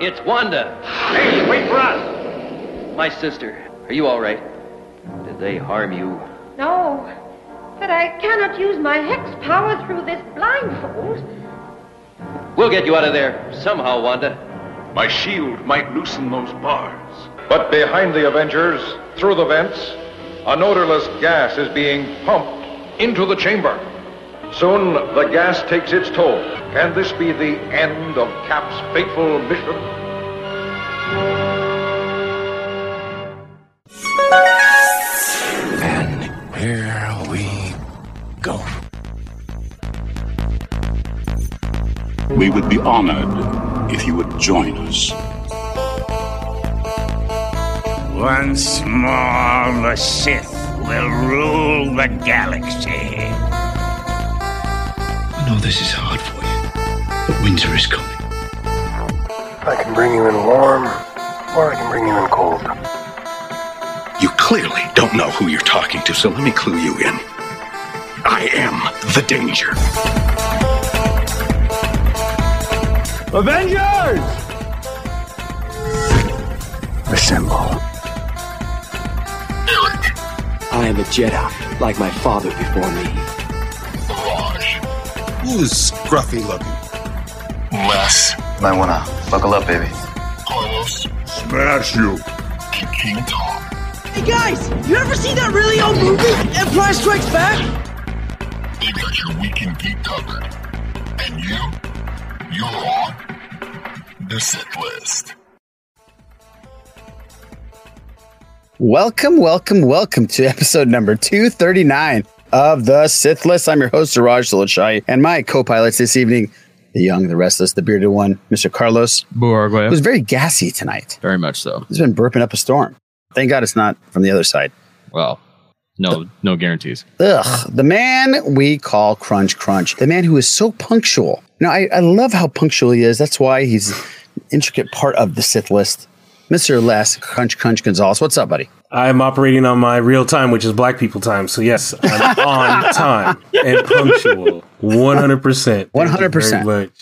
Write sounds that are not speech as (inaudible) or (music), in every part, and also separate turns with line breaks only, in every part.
It's Wanda.
Hey, wait for us.
My sister. Are you all right? Did they harm you?
No, but I cannot use my hex power through this blindfold.
We'll get you out of there somehow, Wanda.
My shield might loosen those bars.
But behind the Avengers, through the vents, an odorless gas is being pumped into the chamber. Soon the gas takes its toll. Can this be the end of Cap's fateful mission?
And here we go.
We would be honored if you would join us.
Once more, the Sith will rule the galaxy.
I know this is hard for you, but winter is coming.
I can bring you in warm, or I can bring you in cold.
You clearly don't know who you're talking to, so let me clue you in. I am the danger.
Avengers!
Assemble.
I am a Jedi, like my father before me.
Who's scruffy looking?
Les.
Might wanna buckle up, baby.
Carlos.
Smash you.
King Tom.
Hey guys, you ever see that really old movie, Empire Strikes Back?
They got your weekend geek covered. And you? You're on the Sith list.
Welcome, welcome, welcome to episode number 239 of the Sith List. I'm your host, Raj Solachai, and my co pilots this evening, the young, the restless, the bearded one, Mr. Carlos,
Buarguia.
who's very gassy tonight.
Very much so.
He's been burping up a storm. Thank God it's not from the other side.
Well, no, no guarantees.
Ugh, the man we call Crunch Crunch, the man who is so punctual. Now, I, I love how punctual he is. That's why he's an intricate part of the Sith list. Mr. Les Crunch Crunch Gonzalez. What's up, buddy?
I'm operating on my real time, which is black people time. So yes, I'm (laughs) on time and punctual. 100%.
100%.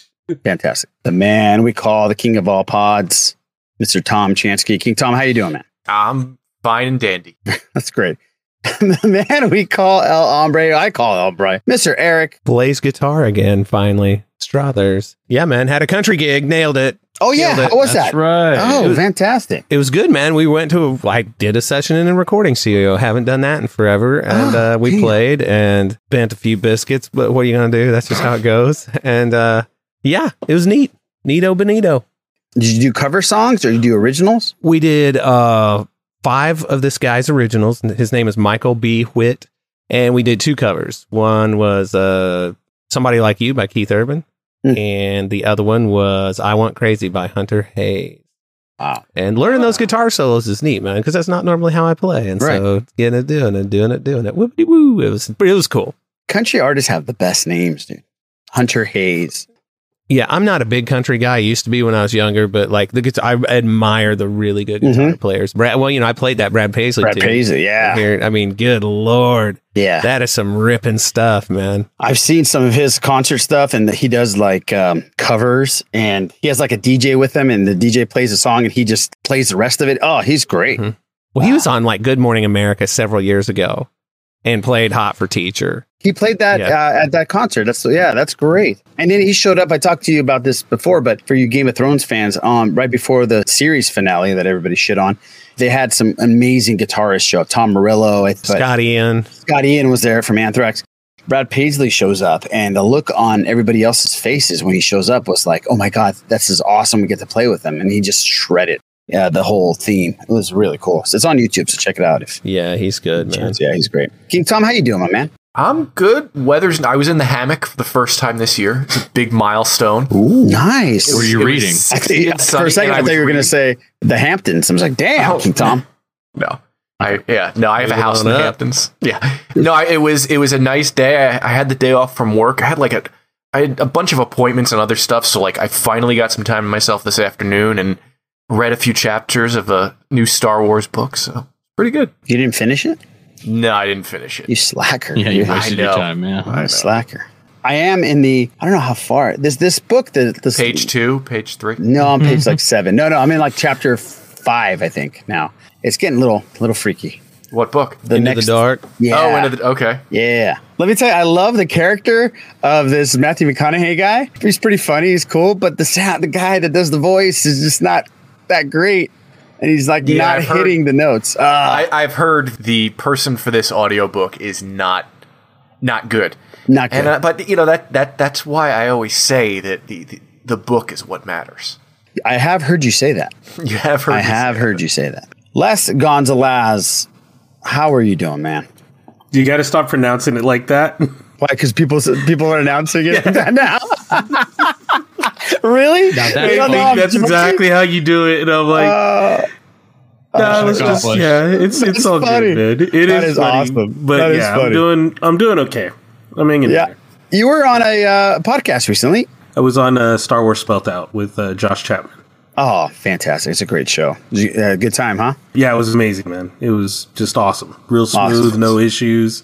Fantastic. The man we call the king of all pods, Mr. Tom Chansky. King Tom, how you doing, man?
I'm fine and dandy. (laughs)
That's great. (laughs) the man we call El Hombre, I call El Hombre, Mr. Eric.
Blaze guitar again, finally. Strothers. Yeah, man. Had a country gig, nailed it.
Oh, yeah.
Nailed it.
How was
That's
that?
right.
Oh,
It was-
fantastic.
It was good, man. We went to, I did a session in a recording studio. Haven't done that in forever. And
Oh,
uh, we
damn.
played and bent a few biscuits, but what are you going to do? That's just how it goes. And uh, yeah, it was neat. Neato Benito.
Did you do cover songs or you do originals?
We did uh, five of this guy's originals. His name is Michael B. Witt. And we did two covers. One was uh, Somebody Like You by Keith Urban.
Hmm.
And the other one was I Want Crazy by Hunter Hayes.
Wow.
And learning those guitar solos is neat, man, because that's not normally how I play. And
Right.
so getting it, doing it, doing it, doing it, whoopity woo. It was, it was cool.
Country artists have the best names, dude. Hunter Hayes.
Yeah, I'm not a big country guy. I used to be when I was younger, but like the guitar, I admire the really good guitar players. Brad, well, you know, I played that Brad Paisley.
Mm-hmm. Brad
too.
Paisley, yeah.
Here, I mean, good lord,
Yeah.
that is some ripping stuff, man.
I've seen some of his concert stuff and he does like um, covers and he has like a DJ with him and the DJ plays a song and he just plays the rest of it. Oh, he's great.
Mhm. Well, he was on like Good Morning America several years ago and played Hot for Teacher.
He played that
Yeah.
uh, at that concert. That's yeah, that's great. And then he showed up. I talked to you about this before, but for you Game of Thrones fans, um, right before the series finale that everybody shit on, they had some amazing guitarists show up. Tom Morello, I thought
Scott Ian.
Scott Ian was there from Anthrax. Brad Paisley shows up, and the look on everybody else's faces when he shows up was like, "Oh my god, this is awesome! We get to play with him." And he just shredded yeah, the whole theme. It was really cool. So it's on YouTube, so check it out. If
Yeah, he's good, man.
chance. yeah, he's great. King Tom, how you doing, my man?
I'm good. Weather's. I was in the hammock for the first time this year. It's a big milestone.
Ooh, nice.
It was-
you
it was
reading?
60 and
for a second,
and
I thought you were going to say the Hamptons. I was like, damn,
Oh.
King Tom. (laughs)
No. I yeah no I have a house in the
up.
Hamptons yeah no I, it was it was a nice day I, I had the day off from work I had like a I had a bunch of appointments and other stuff so like I finally got some time to myself this afternoon and read a few chapters of a new Star Wars book so pretty good
You didn't finish it?
no I didn't finish it
You slacker.
Yeah, you
dude.
wasted
I
your time, yeah.
What a slacker. I am in the. I don't know how far. This this book. The this
Page two, page three.
No, I'm page mm-hmm. like seven. No, no, I'm in like chapter five. I think now. It's getting a little little freaky.
What book?
The
Into
next
the dark.
Yeah.
Oh, into the okay.
Yeah. Let me tell you, I love the character of this Matthew McConaughey guy. He's pretty funny. He's cool, but the sound, the guy that does the voice is just not that great. And he's like
Yeah,
not
I've heard-
hitting the notes. Uh,
I, I've heard the person for this audiobook is not not good.
Not good.
And uh, but you know that that that's why I always say that the, the the book is what matters.
I have heard you say that. (laughs)
You have heard.
I have
say
heard you say that. Les Gonzalez, how are you doing, man?
You got to stop pronouncing it like that.
Why? Because people people are announcing it (laughs) (laughs) now. (laughs) really?
That's,
They don't know I'm
that's exactly how you do it, and I'm like,
Uh,
no, it's just yeah, it's it's all
funny.
good, man. It
That
is
is
funny,
awesome.
but
That
yeah. I'm doing I'm doing okay. I'm hanging
yeah.
there.
You were on a uh, podcast recently.
I was on uh, Star Wars Spelt Out with uh, Josh Chapman.
Oh, fantastic! It's a great show. You- uh, good time, huh?
Yeah, it was amazing, man. It was just awesome, real smooth,
Awesome.
no issues.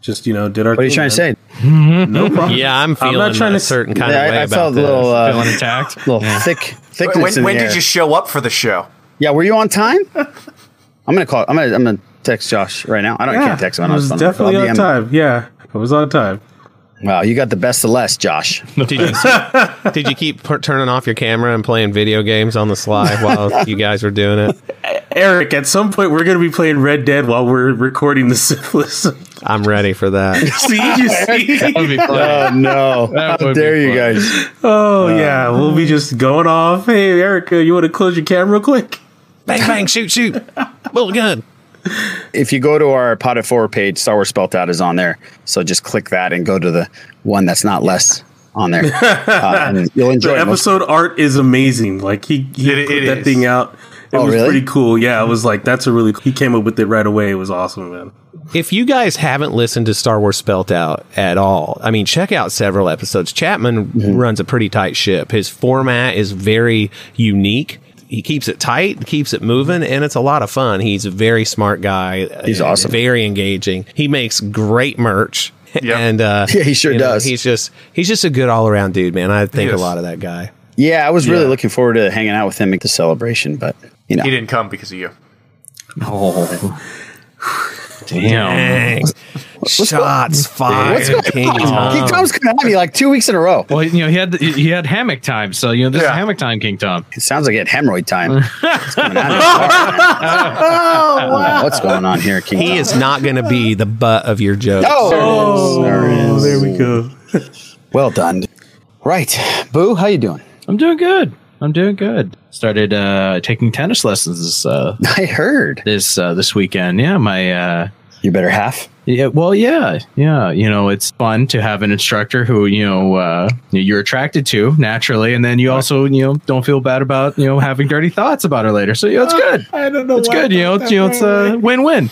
Just you know, did our.
What are you trying to say?
No problem.
Yeah, I'm feeling
not trying
a
to-
certain kind
Yeah,
of way
I, I
about
felt a
this.
little uh,
Feeling attacked? (laughs)
little thick thickness
When, when did
air.
you show up for the show?
Yeah, were you on time? I'm gonna call. I'm gonna. I'm gonna text Josh right now. I don't. I can't text him.
I was
his phone.
definitely on time. Yeah, I was on time.
Wow, you got the best of less, Josh. (laughs)
Did you, did you keep per- turning off your camera and playing video games on the sly while (laughs) you guys were doing it?
Eric, at some point we're going to be playing Red Dead while we're recording the syphilis.
I'm ready for that. (laughs)
see, you see.
That would be (laughs) fun.
Oh no!
That
How dare you guys?
Oh yeah, we'll be just going off. Hey, Erica, you want to close your camera real quick?
bang, bang, shoot, shoot. Bullet gun.
If you go to our Pot at Four page, Star Wars Spelt Out is on there. So just click that and go to the one that's not less on there, (laughs) uh, and you'll enjoy
The
it. Most-
episode art is amazing. Like he, he
It-
put
it
that
is.
thing out. It
Oh,
was
really?
pretty cool. Yeah, I was like, that's a really. Cool. He came up with it right away. It was awesome, man.
If you guys haven't listened to Star Wars Spelt Out at all, I mean, check out several episodes. Chapman
Mm-hmm.
runs a pretty tight ship. His format is very unique. He keeps it tight, keeps it moving, and it's a lot of fun. He's a very smart guy.
He's awesome.
Very engaging. He makes great merch.
Yep.
And uh, (laughs)
Yeah, he sure
you know,
does.
he's just he's just a good all around dude, man. I think a lot of that guy.
Yeah, I was really
Yeah.
looking forward to hanging out with him at the celebration, but you know,
He didn't come because of you.
Oh. (laughs) Damn.
Dang. Shots fired.
what's going
King
on?
Tom.
King Tom's coming at me like two weeks in a row.
Well, you know, he had he had hammock time, so you know this
Yeah.
is hammock time, King Tom.
It sounds like he had hemorrhoid time. It's coming at me hard, man. Wow, What's going on here, King
He
Tom?
is not going to be the butt of your joke.
Oh, there oh, it is.
there we go.
Well done. Right, Boo, how you doing?
I'm doing good. I'm doing good. Started uh, taking tennis lessons this uh,
I heard.
this uh, this weekend. Yeah, my uh,
You better half.
yeah. Well, yeah, yeah. You know, it's fun to have an instructor who you know uh, you're attracted to naturally, and then you also you know don't feel bad about you know having dirty thoughts about her later. So you know, it's good.
I don't know.
It's good. You know, it's, you know, it's a win-win.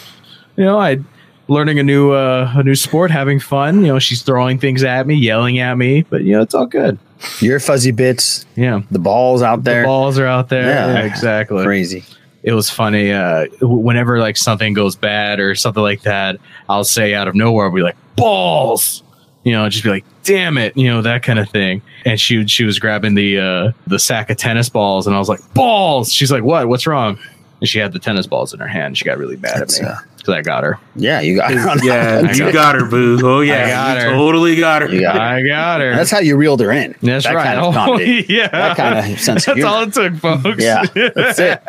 You know, I learning a new uh, a new sport, having fun. You know, she's throwing things at me, yelling at me, but you know, it's all good.
Your fuzzy bits,
Yeah.
the balls out there.
The balls are out there.
Yeah.
Yeah, exactly.
Crazy.
It was funny. Uh, whenever like something goes bad or something like that, I'll say out of nowhere, I'll be like balls, you know, just be like, damn it, you know, that kind of thing. And she she was grabbing the uh, the sack of tennis balls, and I was like, balls. She's like, what? What's wrong? And she had the tennis balls in her hand. She got really mad
That's,
at me
uh,
because I got her.
Yeah, you got her.
Yeah, (laughs) you got her, boo. Oh yeah,
I got her.
totally got her.
You got her.
I got her.
That's how you reeled her in.
That's
that
right.
Kind (laughs) (laughs) of
Oh, yeah.
That kind of sense
That's
humor.
all it took, folks.
Yeah, that's it.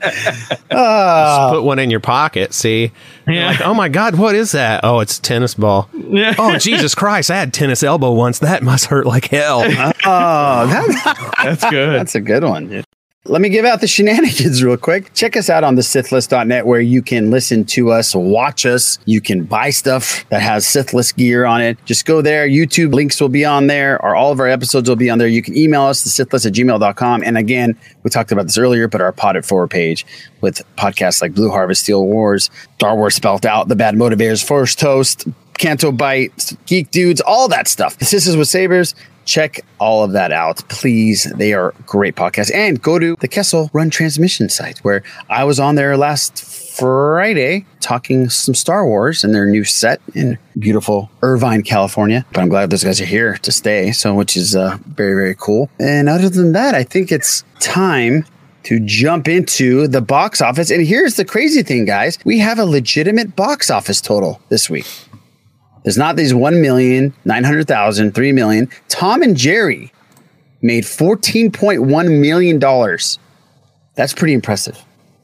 Just
Ah,
put one in your pocket. See,
Yeah.
like, oh my god, what is that? Oh, it's a tennis ball.
Yeah.
Oh Jesus Christ, I had tennis elbow once. That must hurt like hell.
oh, that,
That's good.
that's a good one. Let me give out the shenanigans real quick. Check us out on the Sithlist.net where you can listen to us, watch us. You can buy stuff that has Sithlist gear on it. Just go there. YouTube links will be on there, or all of our episodes will be on there. You can email us, the Sithlist at gmail.com. And again, we talked about this earlier, but our Pod at Forward page with podcasts like Blue Harvest, Steel Wars, Star Wars Spelt Out, The Bad Motivators, First Toast, Canto Bight, Geek Dudes, all that stuff. Sisters with Sabers. Check all of that out, please. They are great podcasts. And go to the Kessel Run Transmission site where I was on there last Friday talking some Star Wars and their new set in beautiful Irvine, California. But I'm glad those guys are here to stay, so which is uh, very very cool. And other than that, I think it's time to jump into the box office. And here's the crazy thing, guys: we have a legitimate box office total this week. There's not these 1 million, 900,000, 3 million. Tom and Jerry made $14.1 million. That's pretty impressive.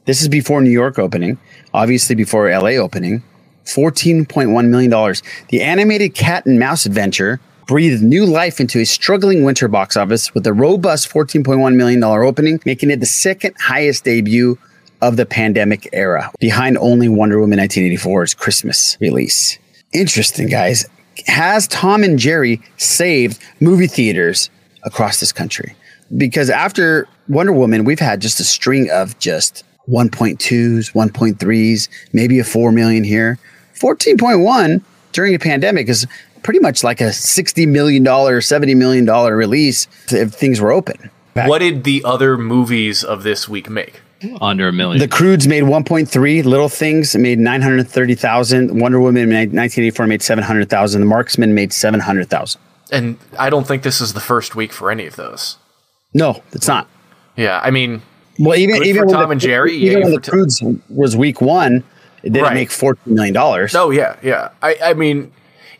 This is before New York opening, obviously before LA opening. $14.1 million. The animated cat and mouse adventure breathed new life into a struggling winter box office with a robust $14.1 million opening, making it the second highest debut of the pandemic era, behind only Wonder Woman 1984's Christmas release. Interesting, guys. Has Tom and Jerry saved movie theaters across this country? Because after Wonder Woman, we've had just a string of just 1.2s, 1.3s, maybe a 4 million here. 14.1 during a pandemic is pretty much like a $60 million, $70 million release if things were open.
What did the other movies of this week make?
Under a million.
The Croods made 1.3. Little Things made 930,000. Wonder Woman made 1984 made 700,000. The Marksman made 700,000.
And I don't think this is the first week for any of those.
No, it's not.
Yeah, I mean,
well, even even
for Tom
the,
and Jerry,
even
yay
when
for
the Croods was week one, it didn't
Right.
make 14 million dollars.
Oh yeah, yeah. I, I mean,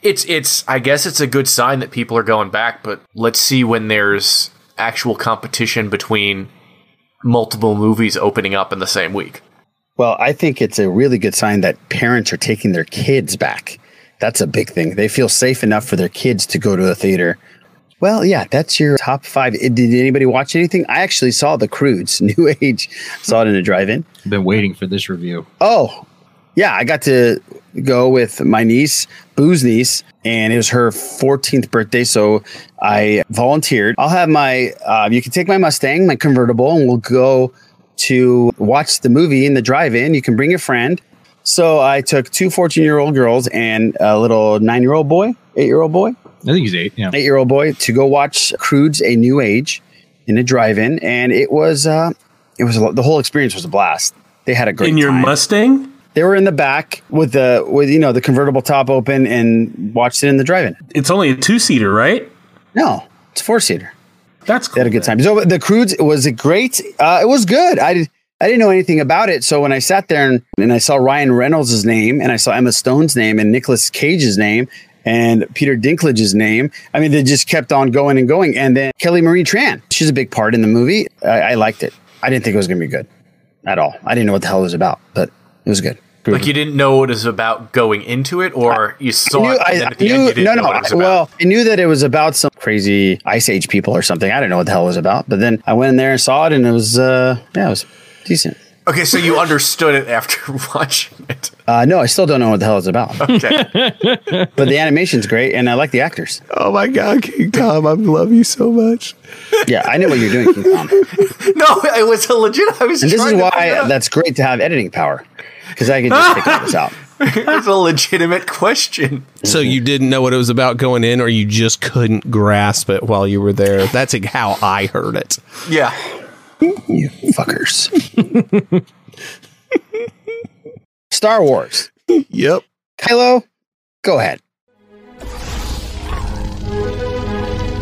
it's it's. I guess it's a good sign that people are going back. But let's see when there's actual competition between multiple movies opening up in the same week.
Well, I think it's a really good sign that parents are taking their kids back. That's a big thing. They feel safe enough for their kids to go to the theater. Well, yeah, that's your top five. Did anybody watch anything? I actually saw The Croods, (laughs) New Age. saw it in a drive-in.
Been waiting for this review.
Oh, yeah, I got to go with my niece, Boo's niece, and it was her 14th birthday. So I volunteered. I'll have my, uh, you can take my Mustang, my convertible, and we'll go to watch the movie in the drive in. You can bring a friend. So I took two 14 year old girls and a little nine year old boy, eight year old boy,
I think he's eight. Yeah.
eight year old boy to go watch Croods A New Age in a drive in. And it was, uh, it was, a, lo- the whole experience was a blast. They had a great
In your
time.
Mustang?
They were in the back with the with you know the convertible top open and watched it in the drive-in.
It's only a two seater, right?
No, it's four seater.
That's
They had a good time. So the Croods was it great? Uh, it was good. I did. I didn't know anything about it. So when I sat there and, and I saw Ryan Reynolds' name and I saw Emma Stone's name and Nicolas Cage's name and Peter Dinklage's name, I mean, they just kept on going and going. And then Kelly Marie Tran, she's a big part in the movie. I, I liked it. I didn't think it was going to be good at all. I didn't know what the hell it was about, but it was good.
Like you didn't know what it was about going into it, or you saw
I knew,
it, and
I,
then
I
at the end
knew
you didn't
no,
know
no.
what it was
I-
about.
well, I knew that it was about some crazy ice age people or something. I didn't know what the hell it was about. But then I went in there and saw it, and it was uh, yeah, it was decent.
Okay, so you understood it after (laughs) watching it.
Uh, no, I still don't know what the hell it's about.
Okay. (laughs) (laughs)
but the animation's great, and I like the actors.
Oh my God, King Tom, I love you so much.
Yeah, I know what you're doing, King Tom.
no, it was a legit. I was.
And this is why that's great to have editing power, because I can just pick all this out.
it was a legitimate question.
So you didn't know what it was about going in, or you just couldn't grasp it while you were there. That's how I heard it.
Yeah.
You fuckers. Star Wars.
Yep.
Kylo, go ahead.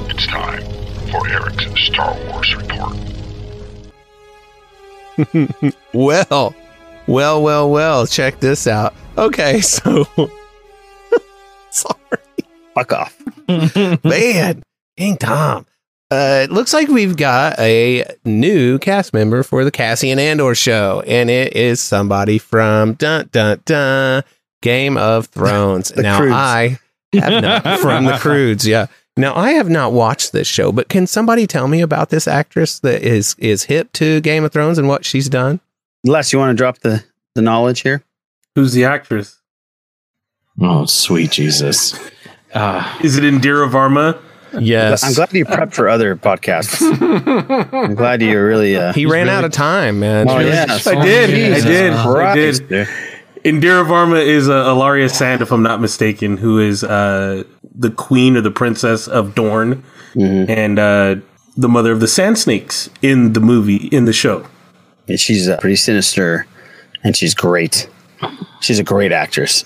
It's time for Eric's Star Wars report. (laughs)
well, well, well, well. Check this out. Okay, (laughs) so sorry.
Fuck off. (laughs) (laughs)
Man, King Tom. Uh, it looks like we've got a new cast member for the Cassian and Andor show, and it is somebody from dun dun dun Game of Thrones. Now
Croods.
I have not from the Croods, yeah. Now I have not watched this show, but can somebody tell me about this actress that is is hip to Game of Thrones and what she's done?
Les, you want to drop the, the knowledge here?
Who's the actress?
Oh, sweet Jesus. Uh,
Is it Indira Varma?
Yes.
I'm glad you prepped for other podcasts. (laughs) I'm glad you really. Uh,
he ran out of time, man.
Oh,
Really-
yeah.
I did. I
Jesus
did. I did. Indira Varma is uh, Ellaria Sand, if I'm not mistaken, who is uh, the queen or the princess of Dorne and uh, the mother of the Sand Snakes in the movie, in the show.
And she's uh, pretty sinister, and she's great. She's a great actress.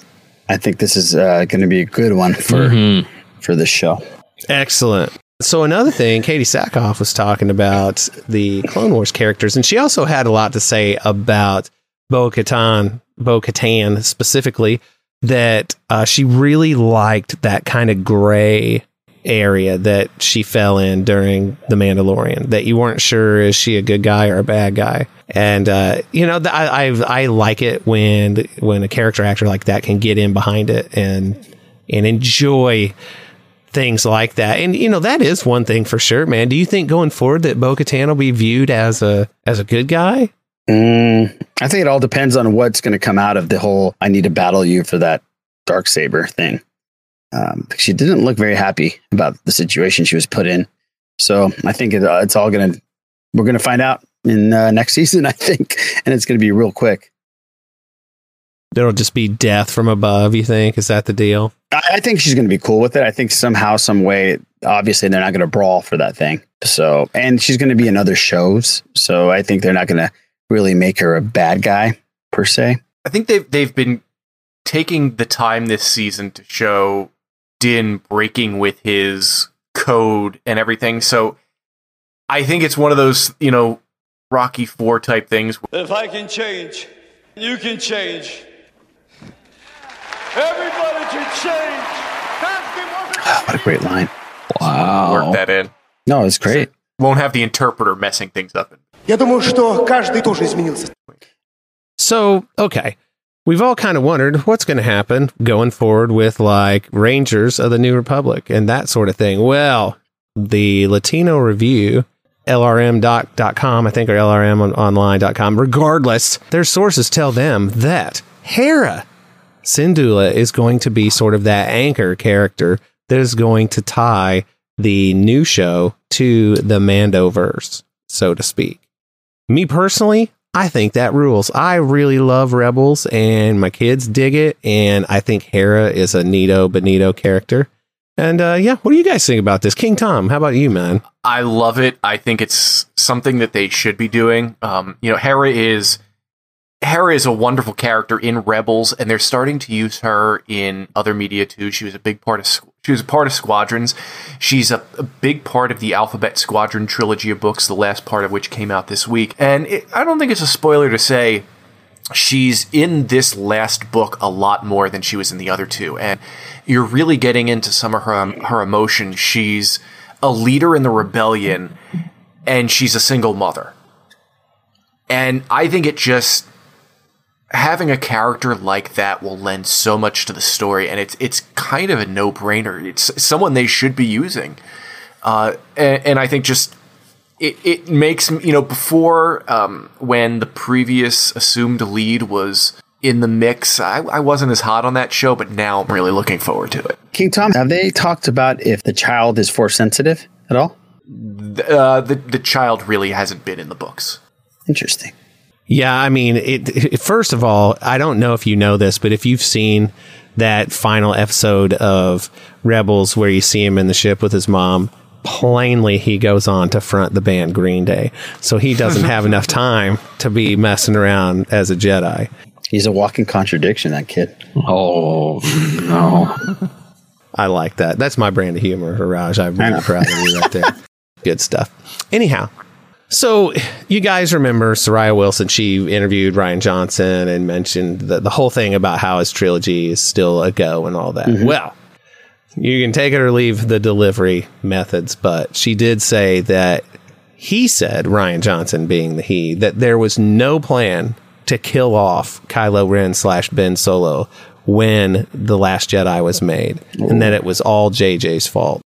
I think this is uh, going to be a good one for for this show.
Excellent. So another thing, Katee Sackhoff was talking about the Clone Wars characters, and she also had a lot to say about Bo Katan, Bo Katan specifically, that uh, she really liked that kind of gray area that she fell in during the Mandalorian. That you weren't sure is she a good guy or a bad guy, and uh, you know I, I I like it when when a character actor like that can get in behind it and and enjoy things like that. And you know that is one thing for sure, man. Do you think going forward that Bo Katan will be viewed as a as a good guy?
Mm, I think it all depends on what's going to come out of the whole "I need to battle you for that dark saber" thing. Um, because she didn't look very happy about the situation she was put in. So I think it, uh, it's all going to we're going to find out in uh, next (laughs) season. I think, and it's going to be real quick.
There'll just be death from above. You think is that the deal?
I, I think she's going to be cool with it. I think somehow, some way, obviously they're not going to brawl for that thing. So, and she's going to be in other shows. So I think they're not going to really make her a bad guy per se.
I think they've they've been taking the time this season to show Din breaking with his code and everything. So I think it's one of those, you know, Rocky Four type things.
If I can change, you can change. Everybody can change.
What a great line.
Work that in.
No, it's great.
Won't have the interpreter messing things up.
Я думаю, что каждый тоже изменился.
So, okay. We've all kind of wondered what's going to happen going forward with like Rangers of the New Republic and that sort of thing. Well, the Latino Review, LRM.com, I think, or LRMonline.com, regardless, their sources tell them that Hera Syndulla is going to be sort of that anchor character that is going to tie the new show to the Mandoverse, so to speak. Me personally, I think that rules. I really love Rebels and my kids dig it. And I think Hera is a neato bonito character. And uh, yeah, what do you guys think about this? King Tom, how about you, man?
I love it. I think it's something that they should be doing. Um, you know, Hera is Hera is a wonderful character in Rebels, and they're starting to use her in other media too. She was a big part of she was a part of Squadrons. She's a, a big part of the Alphabet Squadron trilogy of books, the last part of which came out this week. And it, I don't think it's a spoiler to say she's in this last book a lot more than she was in the other two, and you're really getting into some of her um, her emotion. She's a leader in the rebellion, and she's a single mother. And I think it just having a character like that will lend so much to the story, and it's it's kind of a no brainer. It's someone they should be using, uh, and, and I think just it, it makes you know before um, when the previous assumed lead was in the mix, I, I wasn't as hot on that show, but now I'm really looking forward to it.
King Tom, have they talked about if the child is force sensitive at all?
Uh, the the child really hasn't been in the books.
Interesting.
Yeah, I mean, it, it, First of all, I don't know if you know this, but if you've seen that final episode of Rebels where you see him in the ship with his mom, plainly he goes on to front the band Green Day, so he doesn't have enough (laughs) time to be messing around as a Jedi.
He's a walking contradiction, that kid.
Oh no!
I like that. That's my brand of humor, Iraj. I'm really proud of you right there. (laughs) Good stuff. Anyhow, so you guys remember Soraya Wilson? She interviewed Rian Johnson and mentioned the, the whole thing about how his trilogy is still a go and all that.
Mm-hmm.
Well, you can take it or leave the delivery methods, but she did say that he said, Rian Johnson being the he, that there was no plan to kill off Kylo Ren slash Ben Solo when The Last Jedi was made, and that it was all JJ's fault.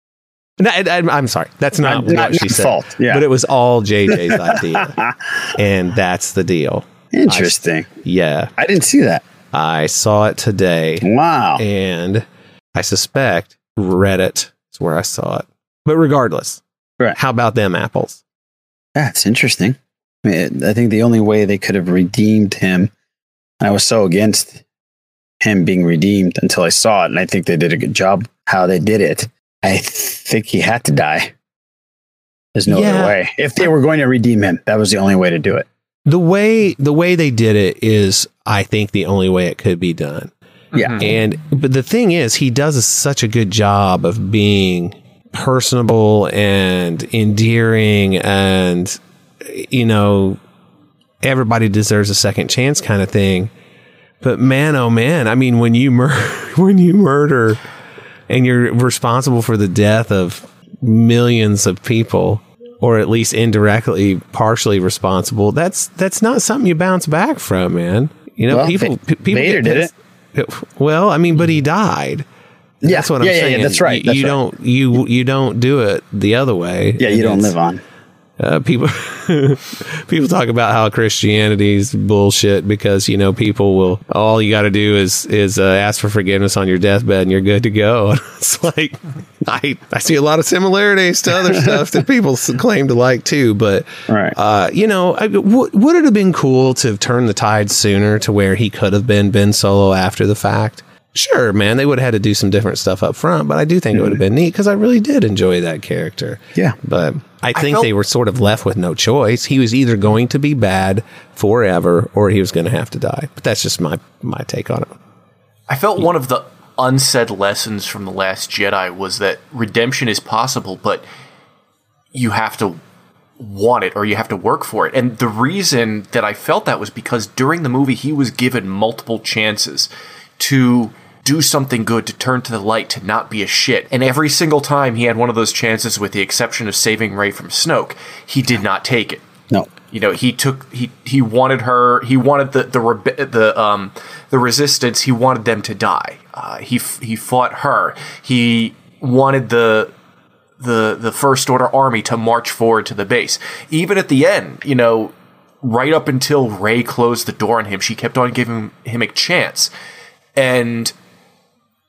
No, I, am sorry. That's not,
Not-
what
not
she said.
fault, yeah.
But it was all JJ's (laughs) idea. and that's the deal.
Interesting.
I- yeah.
I didn't see that.
I saw it today.
Wow.
And I suspect Reddit is where I saw it. But regardless,
right.
how about them apples?
That's interesting. I, mean, I think the only way they could have redeemed him, and I was so against him being redeemed until I saw it, and I think they did a good job how they did it. I think he had to die. There's no
Yeah.
other way. If they were going to redeem him, that was the only way to do it.
The way the way they did it is, I think, the only way it could be done.
Yeah. Mm-hmm.
And but the thing is, he does such a good job of being personable and endearing, and you know, everybody deserves a second chance kind of thing. But man, oh man, I mean, when you mur- (laughs) when you murder and you're responsible for the death of millions of people, or at least indirectly, partially responsible, that's that's not something you bounce back from, man. You know,
Well,
people pe- people
Vader did
pissed- Well, I mean, but he died.
Yeah,
that's what I'm
yeah, yeah, yeah,
saying.
that's right,
You,
that's
you
right.
don't you you don't do it the other way.
Yeah, you don't live on.
Uh, people (laughs) people talk about how Christianity's bullshit because you know people will all you got to do is is uh, ask for forgiveness on your deathbed and you're good to go. (laughs) it's like I I see a lot of similarities to other stuff that people claim to like too, but
right.
uh, you know, I, w- would it have been cool to have turned the tide sooner to where he could have been Ben Solo after the fact? Sure, man, they would have had to do some different stuff up front, but I do think it would have mm-hmm. been neat because I really did enjoy that character.
Yeah.
But I
I
think
felt-
they were sort of left with no choice. He was either going to be bad forever or he was going to have to die. But that's just my my take on it.
I felt one of the unsaid lessons from The Last Jedi was that redemption is possible, but you have to want it or you have to work for it. And the reason that I felt that was because during the movie, he was given multiple chances to do something good, to turn to the light, to not be a shit. And every single time he had one of those chances, with the exception of saving Rey from Snoke, he did not take it.
No.
You know, he took he he wanted her. He wanted the the rebe- the um the resistance. He wanted them to die. Uh, he f- he fought her. He wanted the the the first order army to march forward to the base. Even at the end, you know, right up until Rey closed the door on him, she kept on giving him a chance. And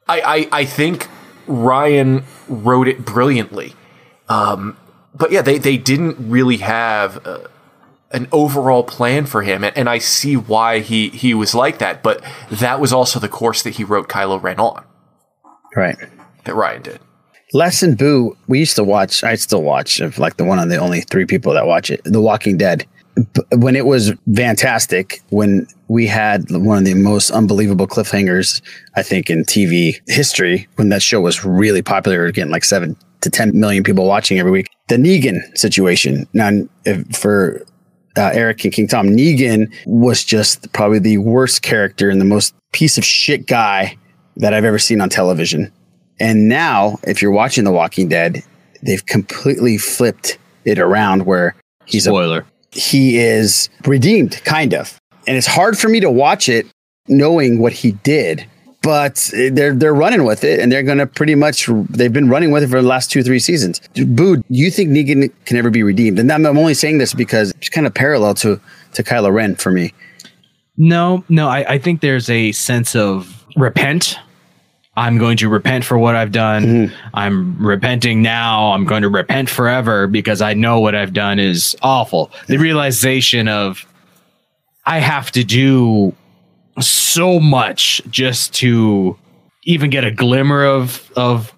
I I, I think Ryan wrote it brilliantly. Um, but yeah, they they didn't really have. Uh, an overall plan for him, and, and I see why he he was like that. But that was also the course that he wrote Kylo Ren on.
Right.
That Ryan did.
Les and Boo, we used to watch. I still watch. Of like the one of the only three people that watch it, The Walking Dead. When it was fantastic, when we had one of the most unbelievable cliffhangers, I think in TV history, when that show was really popular, getting like seven to ten million people watching every week. The Negan situation. Now, for uh, Eric and King Tom, Negan was just probably the worst character and the most piece of shit guy that I've ever seen on television. And now, if you're watching The Walking Dead, they've completely flipped it around where he's
Spoiler.
A, he is redeemed, kind of. And it's hard for me to watch it knowing what he did. But they're they're running with it, and they're going to pretty much. They've been running with it for the last two three seasons. Boo, you think Negan can ever be redeemed? And I'm, only saying this because it's kind of parallel to to Kylo Ren for me.
No, no, I, I think there's a sense of repent. I'm going to repent for what I've done. Mm-hmm. I'm repenting now. I'm going to repent forever because I know what I've done is awful. The realization of I have to do so much just to even get a glimmer of of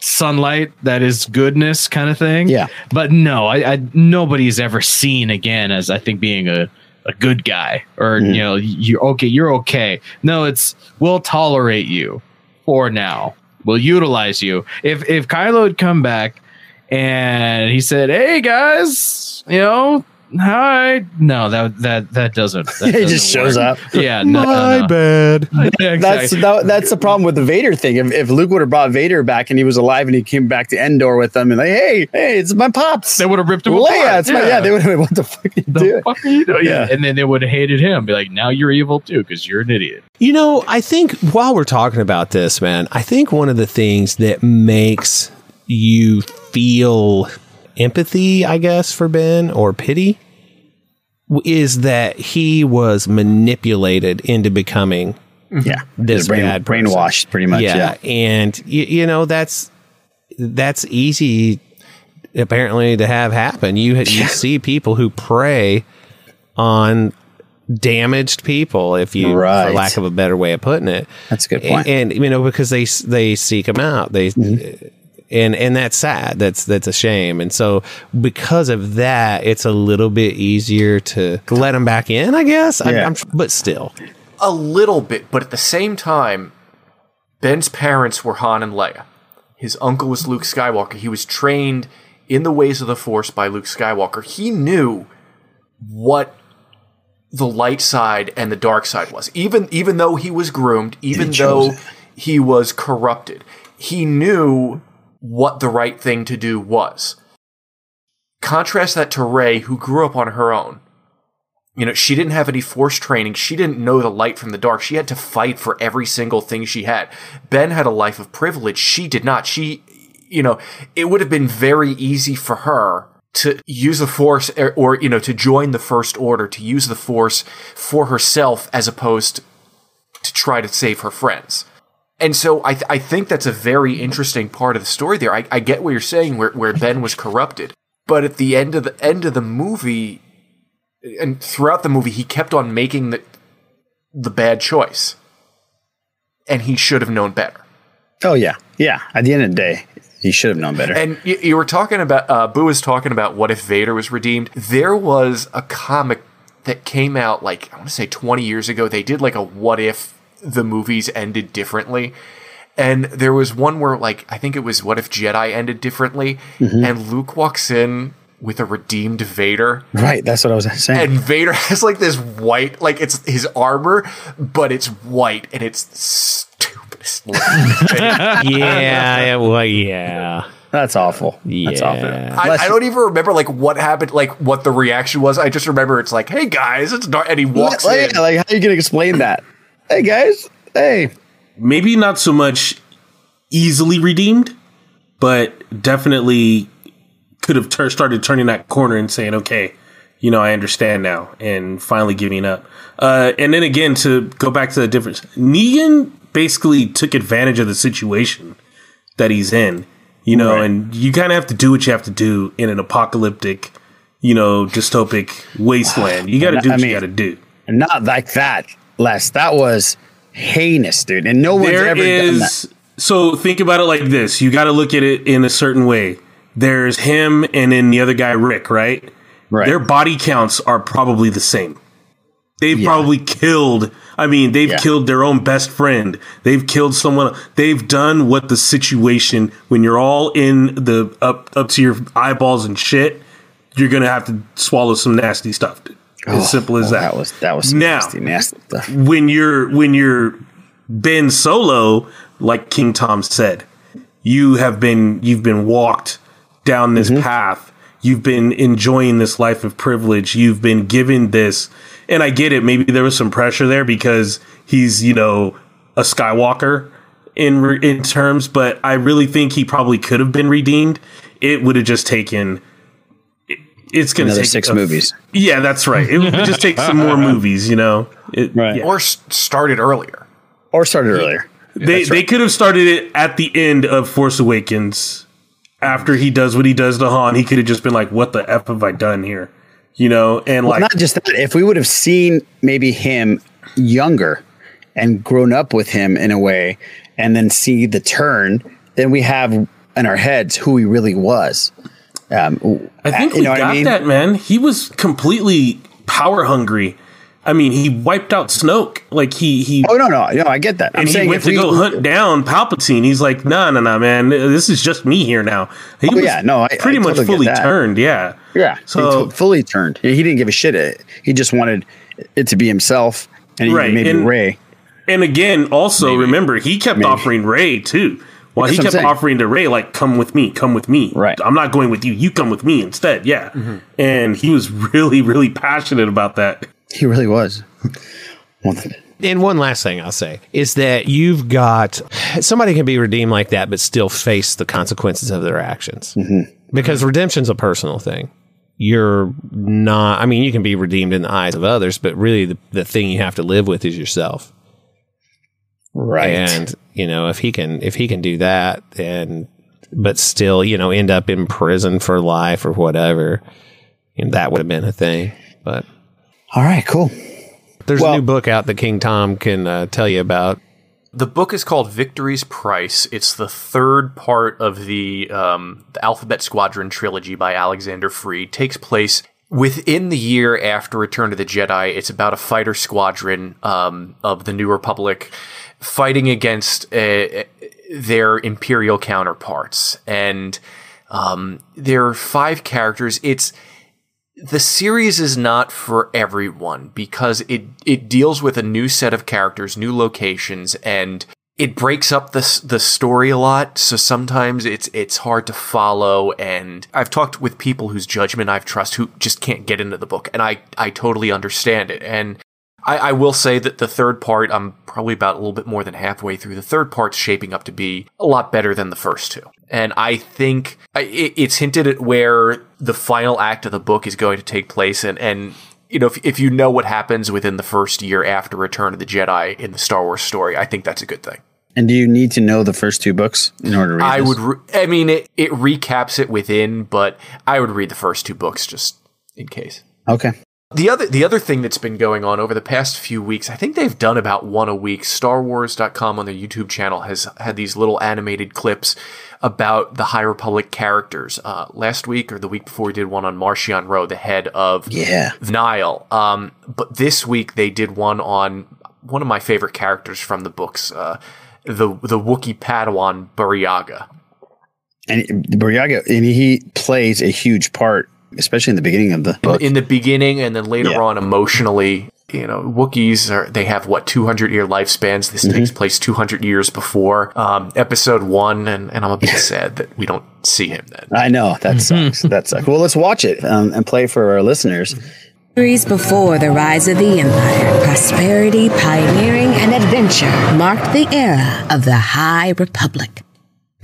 sunlight that is goodness kind of thing.
Yeah.
But no, I, I nobody's ever seen Negan as I think being a a good guy or mm-hmm. you know you're okay you're okay no it's we'll tolerate you for now. We'll utilize you. If if kylo had come back and he said hey guys you know hi no that that that doesn't that (laughs)
he
doesn't
just shows
work.
up. (laughs)
yeah no, no, no.
bad. (laughs)
Yeah,
That's that, that's the problem with the Vader thing. If, if Luke would have brought Vader back and he was alive and he came back to Endor with them and like, hey, hey, it's my pops.
they would have ripped him
Leia,
apart.
it's my yeah. They would have. What the fuck are you doing?
Fuck are you doing?
Yeah.
and then they would have hated him be like now you're evil too because you're an idiot
You know, I think while we're talking about this, man, I think one of the things that makes you feel empathy, I guess, for Ben or pity w- is that he was manipulated into becoming mm-hmm.
Yeah,
this
brain,
bad person.
brainwashed, pretty much. Yeah,
and you, you know that's that's easy apparently to have happen. You you see people who prey on damaged people, if you,
Right.
for lack of a better way of putting it.
That's a good point.
And, you know, because they they seek them out, they. Mm-hmm. And and that's sad. That's that's a shame. And so because of that, it's a little bit easier to let them back in. I guess.
Yeah.
I'm, but still,
A little bit, but at the same time, Ben's parents were Han and Leia. His uncle was Luke Skywalker. He was trained in the ways of the Force by Luke Skywalker. He knew what the light side and the dark side was. Even even though he was groomed, even
he chose
though he was corrupted, he knew what the right thing to do was. Contrast that to Rey, who grew up on her own. You know, she didn't have any force training. She didn't know the light from the dark. She had to fight for every single thing she had. Ben had a life of privilege. She did not. She, you know, it would have been very easy for her to use the force or, or, you know, to join the first order, to use the force for herself as opposed to try to save her friends. And so I, th- I think that's a very interesting part of the story there. I, I get what you're saying where, where Ben was corrupted. But at the end of the end of the movie, and throughout the movie, he kept on making the the bad choice, and he should have known better.
Oh yeah, yeah. At the end of the day, he should have known better.
And you, you were talking about uh, Boo was talking about what if Vader was redeemed. There was a comic that came out like I want to say 20 years ago. They did like a what if the movies ended differently. And there was one where like I think it was what if Jedi ended differently
Mhm.
and Luke walks in with a redeemed Vader.
right, that's what I was saying.
And Vader (laughs) has like this white, like it's his armor, but it's white and it's the stupidest looking (laughs)
yeah, well, yeah.
That's awful. Yeah. That's awful.
I, I don't even remember like what happened, like what the reaction was. I just remember it's like, "Hey guys, it's dark," and he walks
like,
in.
like, how are you gonna explain that? Hey guys, hey.
Maybe not so much easily redeemed, but definitely could have tur- started turning that corner and saying, okay, you know, I understand now, and finally giving up. Uh, and then again, to go back to the difference, Negan basically took advantage of the situation that he's in, you know, and you kind of have to do what you have to do in an apocalyptic, you know, dystopic wasteland. You got to do
I
what
mean,
you got to do.
Not like that, Les. That was heinous, dude. And no one's
There
ever done that.
so think about it like this. You got to look at it in a certain way. There's him and then the other guy Rick, right?
Right.
Their body counts are probably the same. They've probably killed. I mean, they've
Yeah.
killed their own best friend. They've killed someone. They've done what the situation when you're all in the up up to your eyeballs and shit. You're gonna have to swallow some nasty stuff. dude. As
Oh,
simple as
oh,
that.
That was that was
now
nasty, nasty stuff.
when you're when you're Ben Solo, like King Tom said, you have been you've been walked down this mm-hmm. path. You've been enjoying this life of privilege. You've been given this, and I get it. Maybe there was some pressure there because he's you know a Skywalker in in terms, but I really think he probably could have been redeemed. It would have just taken. It- It's going to take
six
a-
movies.
Yeah, that's right. It would just take some more (laughs) movies, you know. It,
Right.
yeah.
or started earlier.
Or started earlier.
They
That's
they could have started it at the end of Force Awakens. After he does what he does to Han, he could have just been like, "What the f have I done here?" You know, and
Well,
like,
not just that. If we would have seen maybe him younger and grown up with him in a way, and then see the turn, then we have in our heads who he really was. Um,
I think we got
I mean?
that man. He was completely power hungry. I mean, he wiped out Snoke. Like he he.
Oh no no no! I get that. I'm
and he
saying
went
if
to
we-
go hunt down Palpatine. He's like, no, no, no, man. This is just me here now. He
Oh, yeah, no, I- I
pretty much
totally
fully turned. Yeah,
Yeah,
So-
he t- fully turned. He didn't give a shit. He just wanted it to be himself, and
Right,
maybe
and-
Rey.
And again, also remember he kept offering Rey too. While
That's
he kept offering to Rey, like, come with me, come with me. Right. I'm not going with you. You come with me instead. Yeah.
Mm-hmm.
And he was really, really passionate about that.
He really was.
And one last thing I'll say is that you've got somebody can be redeemed like that, but still face the consequences of their actions. Because redemption's a personal thing. You're not, I mean, you can be redeemed in the eyes of others, but really the, the thing you have to live with is yourself.
Right.
And, you know, if he can, if he can do that and, but still, you know, end up in prison for life or whatever, and that would have been a thing. But
All right, cool.
There's a new book out that King Tom can uh, tell you about.
The book is called Victory's Price. It's the third part of the, um, the Alphabet Squadron trilogy by Alexander Freed. Takes place within the year after Return to the Jedi. It's about a fighter squadron um, of the New Republic fighting against uh, their Imperial counterparts, and um, there are five characters. It's the series is not for everyone because it it deals with a new set of characters, new locations, and it breaks up the the story a lot. So sometimes it's it's hard to follow. And I've talked with people whose judgment I've trust who just can't get into the book, and I I totally understand it. And I, I will say that the third part, I'm probably about a little bit more than halfway through. The third part's shaping up to be a lot better than the first two. And I think it, it's hinted at where the final act of the book is going to take place. And, and you know, if, if you know what happens within the first year after Return of the Jedi in the Star Wars story, I think that's a good thing.
And do you need to know the first two books in order to read
I
this?
would, re- I mean, it, it recaps it within, but I would read the first two books just in case.
Okay.
The other the other thing that's been going on over the past few weeks, I think they've done about one a week. StarWars.com on their YouTube channel has had these little animated clips about the High Republic characters. Uh, last week or the week before, we did one on Marchion Ro, the head of
Yeah.
Nihil. Um, but this week they did one on one of my favorite characters from the books, uh, the the Wookiee Padawan Burryaga.
And Burryaga, and he plays a huge part, especially in the beginning of the book.
in the beginning and then later
Yeah.
on emotionally you know wookiees are they have what 200 year lifespans this takes
Mm-hmm.
place 200 years before um, episode one and, and i'm a bit (laughs) sad that we don't see him then
I know that sucks. that sucks. Well, let's watch it um, and play for our listeners.
Centuries before the rise of the Empire, prosperity, pioneering, and adventure marked the era of the High Republic.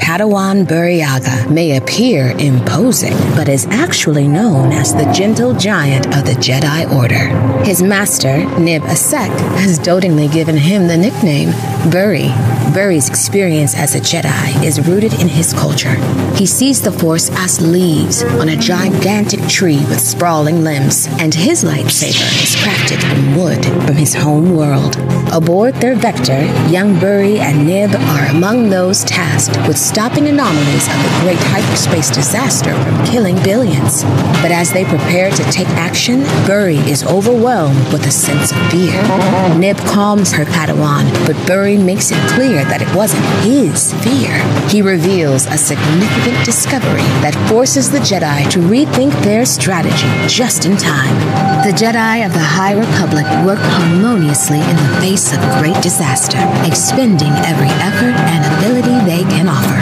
Padawan Burryaga may appear imposing, but is actually known as the gentle giant of the Jedi Order. His master, Nib Assek, has dotingly given him the nickname Burry. Burry's experience as a Jedi is rooted in his culture. He sees the Force as leaves on a gigantic tree with sprawling limbs, and his lightsaber is crafted from wood from his home world. Aboard their Vector, young Burry and Nib are among those tasked with stopping anomalies of the great hyperspace disaster from killing billions. But as they prepare to take action, Burry is overwhelmed with a sense of fear. Nib calms her Padawan, but Burry makes it clear that it wasn't his fear. He reveals a significant discovery that forces the Jedi to rethink their strategy just in time. The Jedi of the High Republic work harmoniously in the face of great disaster, expending every effort and ability they can offer.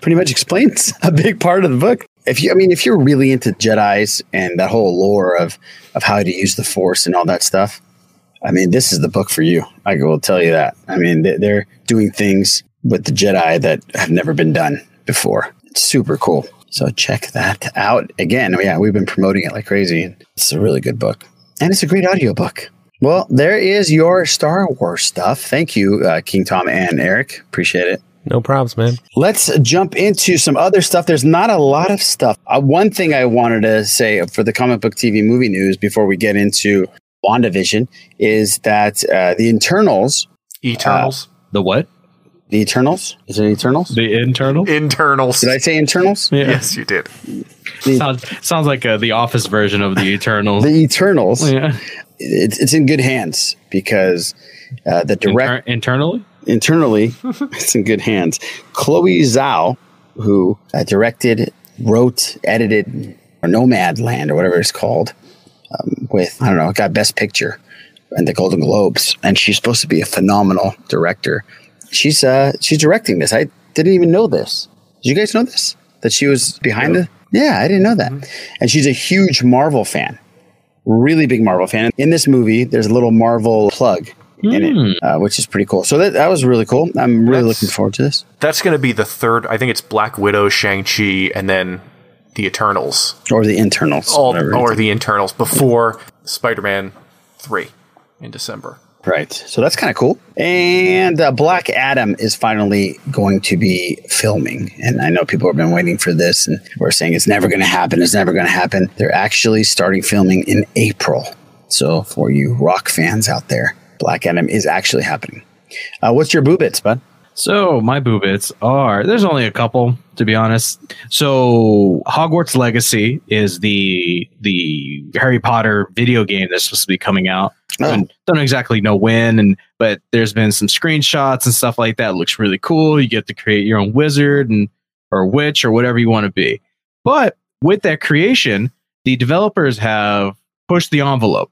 Pretty much explains (laughs) a big part of the book. If you, I mean, if you're really into Jedi's and that whole lore of of how to use the Force and all that stuff, I mean, this is the book for you. I will tell you that. I mean, they- they're doing things with the Jedi that have never been done before. It's super cool. So check that out. Again, yeah, we've been promoting it like crazy. It's a really good book. And it's a great audiobook. Well, there is your Star Wars stuff. Thank you, uh, King Tom and Eric. Appreciate it.
No problems, man.
Let's jump into some other stuff. There's not a lot of stuff. Uh, one thing I wanted to say for the comic book TV movie news before we get into WandaVision is that uh, the internals.
Eternals?
the what?
The Eternals? Is it Eternals?
The internals?
Internals.
Did I say Internals?
Yes, you did.
sounds, sounds like uh, the Office version of the Eternals.
The Eternals.
Yeah.
It's, it's in good hands because uh, the direct
Inter- internally.
internally, (laughs) it's in good hands. Chloe Zhao, who uh, directed, wrote, edited, or Nomadland, or whatever it's called, um, with, I don't know, got Best Picture and the Golden Globes. And she's supposed to be a phenomenal director. She's uh, she's directing this. I didn't even know this. Did you guys know this? That she was behind the. Yeah, I didn't know that. And she's a huge Marvel fan really big Marvel fan. In this movie, there's a little Marvel plug in it, uh, which is pretty cool. So that, that was really cool. I'm really looking forward to this.
That's going to be the third. I think it's Black Widow, Shang Chi, and then the Eternals,
Or the internals.
all, or the Internals before Spider-Man three in December.
Right. So that's kind of cool. And uh, Black Adam is finally going to be filming. And I know people have been waiting for this and we're saying it's never going to happen. It's never going to happen. They're actually starting filming in April. So for you rock fans out there, Black Adam is actually happening. Uh, what's your boo bits, bud?
So my boo bits are there's only a couple to be honest. So Hogwarts Legacy is the the Harry Potter video game that's supposed to be coming out.
Oh.
And don't exactly know when, and but there's been some screenshots and stuff like that. It looks really cool. You get to create your own wizard and or witch or whatever you want to be. But with that creation, the developers have pushed the envelope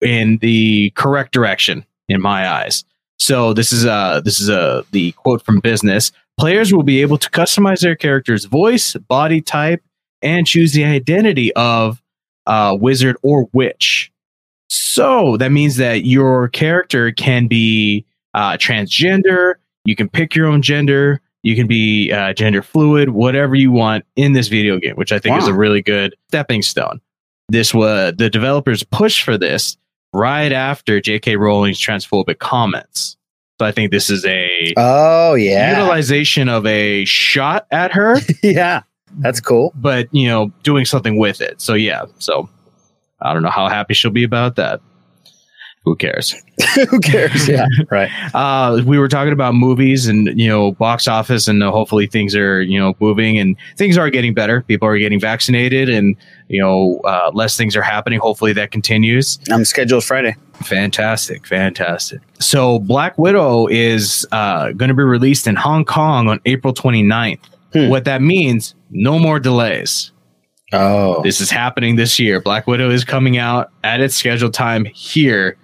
in the correct direction in my eyes. So this is uh this is uh, the quote from business. Players will be able to customize their character's voice, body type, and choose the identity of uh, wizard or witch. So that means that your character can be uh, transgender. You can pick your own gender. You can be uh, gender fluid, whatever you want in this video game, which I think is a really good stepping stone. This was the developers pushed for this right after J.K. Rowling's transphobic comments. So I think this is a
Oh, yeah.
utilization of a shot at her. (laughs)
yeah, that's cool.
But you know, doing something with it. So yeah. So I don't know how happy she'll be about that. Who cares? (laughs)
Who cares? Yeah, (laughs) right.
Uh, we were talking about movies and you know box office, and uh, hopefully things are you know moving and things are getting better. People are getting vaccinated, and you know uh, less things are happening. Hopefully that continues.
I'm scheduled Friday.
Fantastic, fantastic. So Black Widow is uh, going to be released in Hong Kong on April 29th. What that means, no more delays.
Oh,
this is happening this year. Black Widow is coming out at its scheduled time here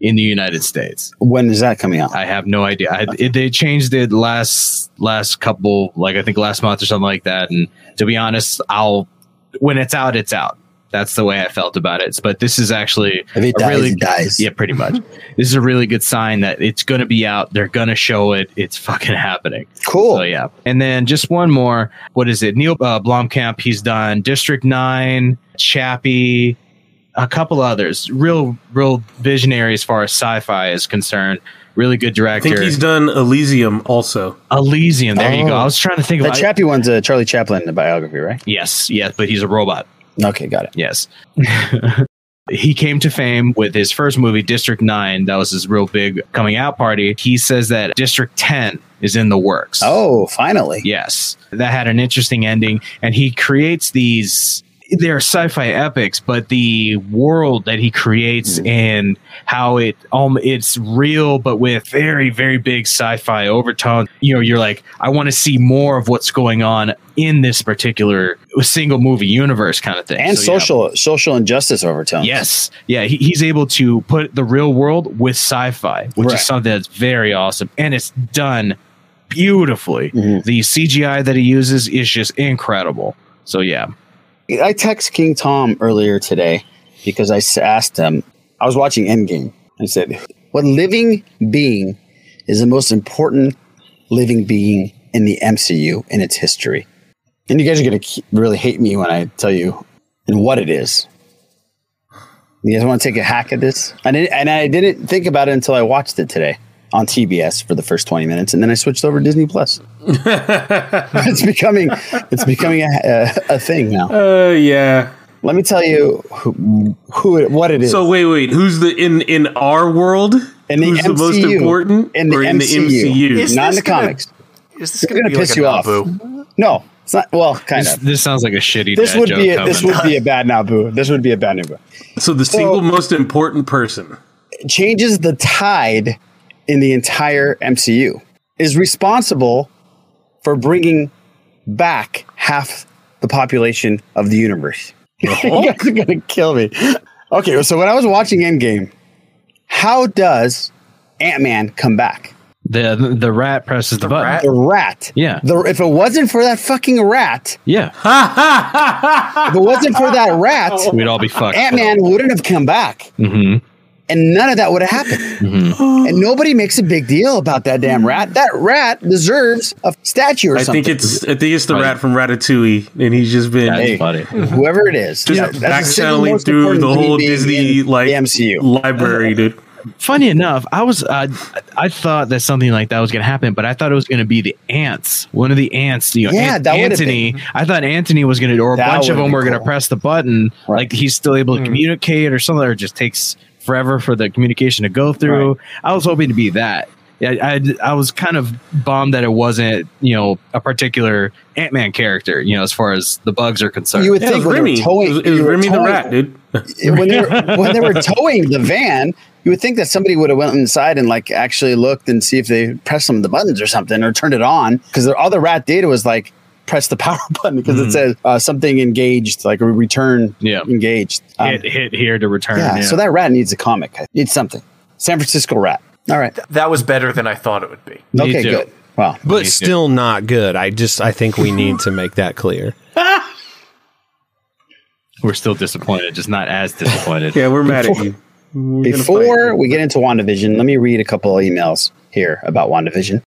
in the United States.
When is that coming out?
I have no idea. I, it, they changed it last last couple, like I think last month or something like that. And to be honest, I'll when it's out, it's out. That's the way I felt about it. But this is actually
If it dies,
really
it dies.
Yeah, pretty much. this is a really good sign that it's going to be out. They're going to show it. It's fucking happening.
Cool.
So yeah. And then just one more. What is it? Neil uh, Blomkamp. He's done District Nine, Chappie, a couple others. Real, real visionary as far as sci-fi is concerned. Really good director.
I think he's done Elysium also.
Elysium. There you go.
Oh.
I was trying to think
The
of
Chappie one's a Charlie Chaplin biography, right?
Yes, yes, but he's a robot.
Okay, got it.
Yes. (laughs) he came to fame with his first movie, District 9. That was his real big coming out party. He says that District 10 is in the works.
Oh, finally.
Yes. That had an interesting ending. And he creates these. They're sci-fi epics, but the world that he creates and how it um it's real, but with very very big sci-fi overtone. You know, you're like, I want to see more of what's going on in this particular single movie universe, kind of thing.
And
So, yeah.
social social injustice overtones.
Yes. Yeah. He, he's able to put the real world with sci fi, which
Right.
is something that's very awesome. And it's done beautifully.
Mm-hmm.
The CGI that he uses is just incredible. So, yeah.
I text King Tom earlier today because I asked him. I was watching Endgame. I said, "What living being is the most important living being in the MCU in its history?" And you guys are going to really hate me when I tell you and what it is. You guys want to take a hack at this? And I didn't think about it until I watched it today on TBS for the first twenty minutes, and then I switched over to Disney Plus. (laughs) it's becoming it's becoming a, a, a thing now.
Uh, yeah.
Let me tell you who, who it, what it is.
So wait, wait. Who's the in in our world?
in the
who's
MCU,
the most important?
in the
or
MCU,
in the MCU?
Is
not in the
gonna-
comics.
Is this going
gonna piss
like
you off.
Nabu?
No, it's not. Well, kind
This,
of.
this sounds like a shitty
This
dad
would
joke
be a, this would be a bad Naboo. This would be a bad Naboo.
So the single most important person.
Changes the tide in the entire MCU. Is responsible for bringing back half the population of the universe. (laughs) you guys are gonna kill me. Okay, so when I was watching Endgame, how does Ant Man come back?
The, the rat presses the, button.
The rat.
Yeah.
The, if it wasn't for that fucking rat,
Yeah. (laughs)
if it wasn't for that rat,
We'd all be fucked.
Ant Man wouldn't have come back.
hmm
And none of that would have happened.
Mm-hmm. (gasps)
And nobody makes a big deal about that damn rat. That rat deserves a statue or
I
something.
think it's I think it's the rat from Ratatouille, and he's just been
Hey, whoever it is.
just
Yeah,
back
that's the single
channeling
most
through the whole Disney
in
like
the MCU.
library, dude.
funny enough, I was uh, I thought that something like that was going to happen, but I thought it was going to be the ants. One of the ants, you know,
Yeah,
An- Anthony. I thought Anthony was going to, or a
That
bunch of them
been
were going to press the button, like he's still able to communicate or something, or it just takes forever for the communication to go through. I was hoping to be that. Yeah, I, I was kind of bummed that it wasn't, you know, a particular Ant Man character, you know, as far as the bugs are concerned.
You would think when they were towing, you were towing-
dude. (laughs)
when they were, (laughs) when they were towing the van, you would think that somebody would have went inside and like actually looked and see if they pressed some of the buttons or something or turned it on because all the rat data was like press the (laughs) power button because it
Mhm.
says uh, something engaged like a return
yeah.
engaged. Um,
hit, hit here to return.
yeah,
yeah.
so that rat needs a comic. Needs something. San Francisco rat. All right.
That was better than I thought it would be.
okay, good. Wow.
But still not good. I just I think we need to make that clear. (laughs)
We're still disappointed, just not as disappointed. (laughs)
Yeah, we're mad at
Before-
you. We're
Before we get into WandaVision, let me read a couple of emails here about WandaVision.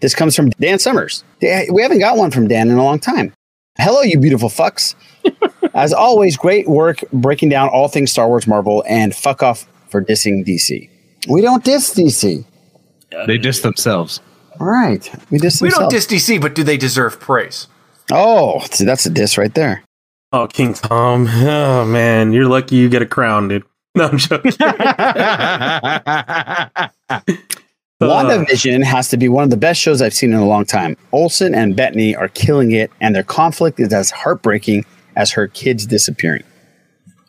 This comes from Dan Summers. We haven't got one from Dan in a long time. Hello, you beautiful fucks. (laughs) As always, great work breaking down all things Star Wars, Marvel, and fuck off for dissing DC. We don't diss DC.
They diss themselves.
All right. We diss
We don't
themselves.
diss DC, but do they deserve praise?
Oh, see, that's a diss right there.
Oh, King Tom. Oh man, you're lucky you get a crown, dude. (laughs) No, I'm joking. (laughs)
WandaVision has to be one of the best shows I've seen in a long time. Olsen and Bettany are killing it, and their conflict is as heartbreaking as her kids disappearing.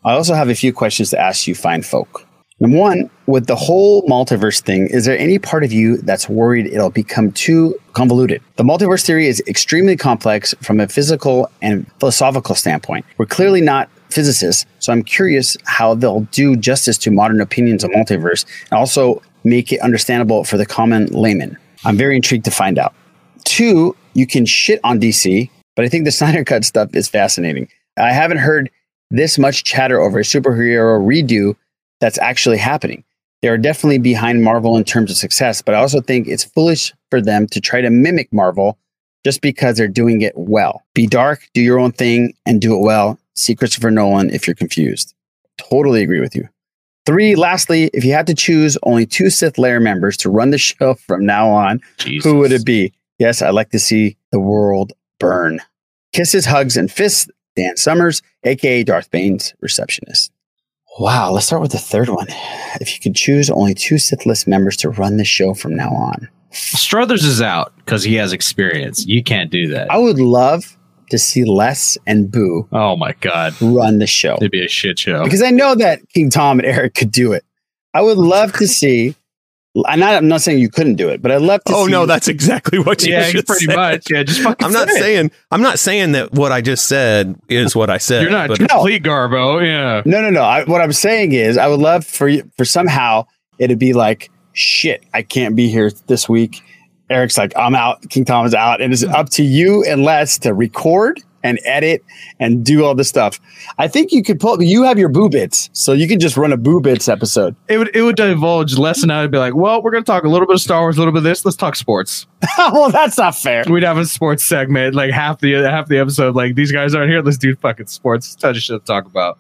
I also have a few questions to ask you, fine folk. Number one, with the whole multiverse thing, is there any part of you that's worried it'll become too convoluted? The multiverse theory is extremely complex from a physical and philosophical standpoint. We're clearly not physicists, so I'm curious how they'll do justice to modern opinions of multiverse and also make it understandable for the common layman. I'm very intrigued to find out. Two, you can shit on DC, but I think the (laughs) Snyder Cut stuff is fascinating. I haven't heard this much chatter over a superhero redo that's actually happening. They are definitely behind Marvel in terms of success, but I also think it's foolish for them to try to mimic Marvel just because they're doing it well. Be dark, do your own thing, and do it well. See Christopher Nolan if you're confused. Totally agree with you. Three, lastly, if you had to choose only two Sith Lair members to run the show from now on, who would it be? Yes, I'd like to see the world burn. Kisses, hugs, and fists, Dan Summers, aka Darth Bane's receptionist. Wow, let's start with the third one. If you could choose only two Sith list members to run the show from now on,
Strothers is out because he has experience. You can't do that.
I would love to see Les and Boo
Oh my god,
run the show
it'd be a shit show.
because I know that King Tom and Eric could do it. I would love to see. I'm not. I'm not saying you couldn't do it, but I'd love to.
Oh
see
no, that's exactly what you
Yeah,
should
pretty
say.
much. Yeah, just fucking
I'm not
say it.
saying I'm not saying that what I just said is what I said.
You're not
but
complete Garbo. Yeah.
No, no, no. I, what I'm saying is, I would love for you, for somehow it'd be like, shit, I can't be here this week. Eric's like, I'm out. King Tom is out, and it's up to you and Les to record and edit and do all this stuff. I think you could pull. You have your boo bits, so you can just run a boo bits episode.
It would it would divulge less and I would be like, well, we're gonna talk a little bit of Star Wars, a little bit of this. Let's talk sports. (laughs)
well, that's not fair.
We'd have a sports segment, like half the half the episode. Like these guys aren't here. Let's do fucking sports. Ton of shit to talk about.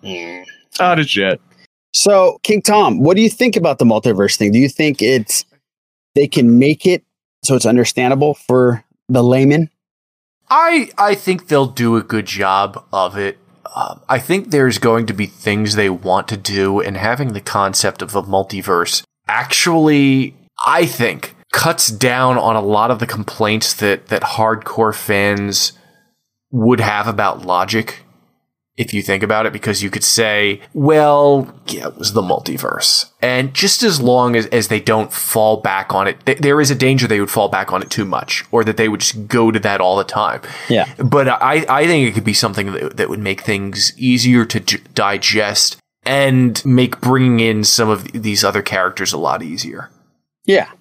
Ton of shit.
So, King Tom, what do you think about the multiverse thing? Do you think it's they can make it so it's understandable for the layman?
I I think they'll do a good job of it. Um, I think there's going to be things they want to do, and having the concept of a multiverse actually, I think, cuts down on a lot of the complaints that that hardcore fans would have about logic. If you think about it, because you could say, well, yeah, it was the multiverse. And just as long as, as they don't fall back on it, th- there is a danger they would fall back on it too much, or that they would just go to that all the time.
Yeah.
But I, I think it could be something that, that would make things easier to j- digest and make bringing in some of these other characters a lot easier.
Yeah,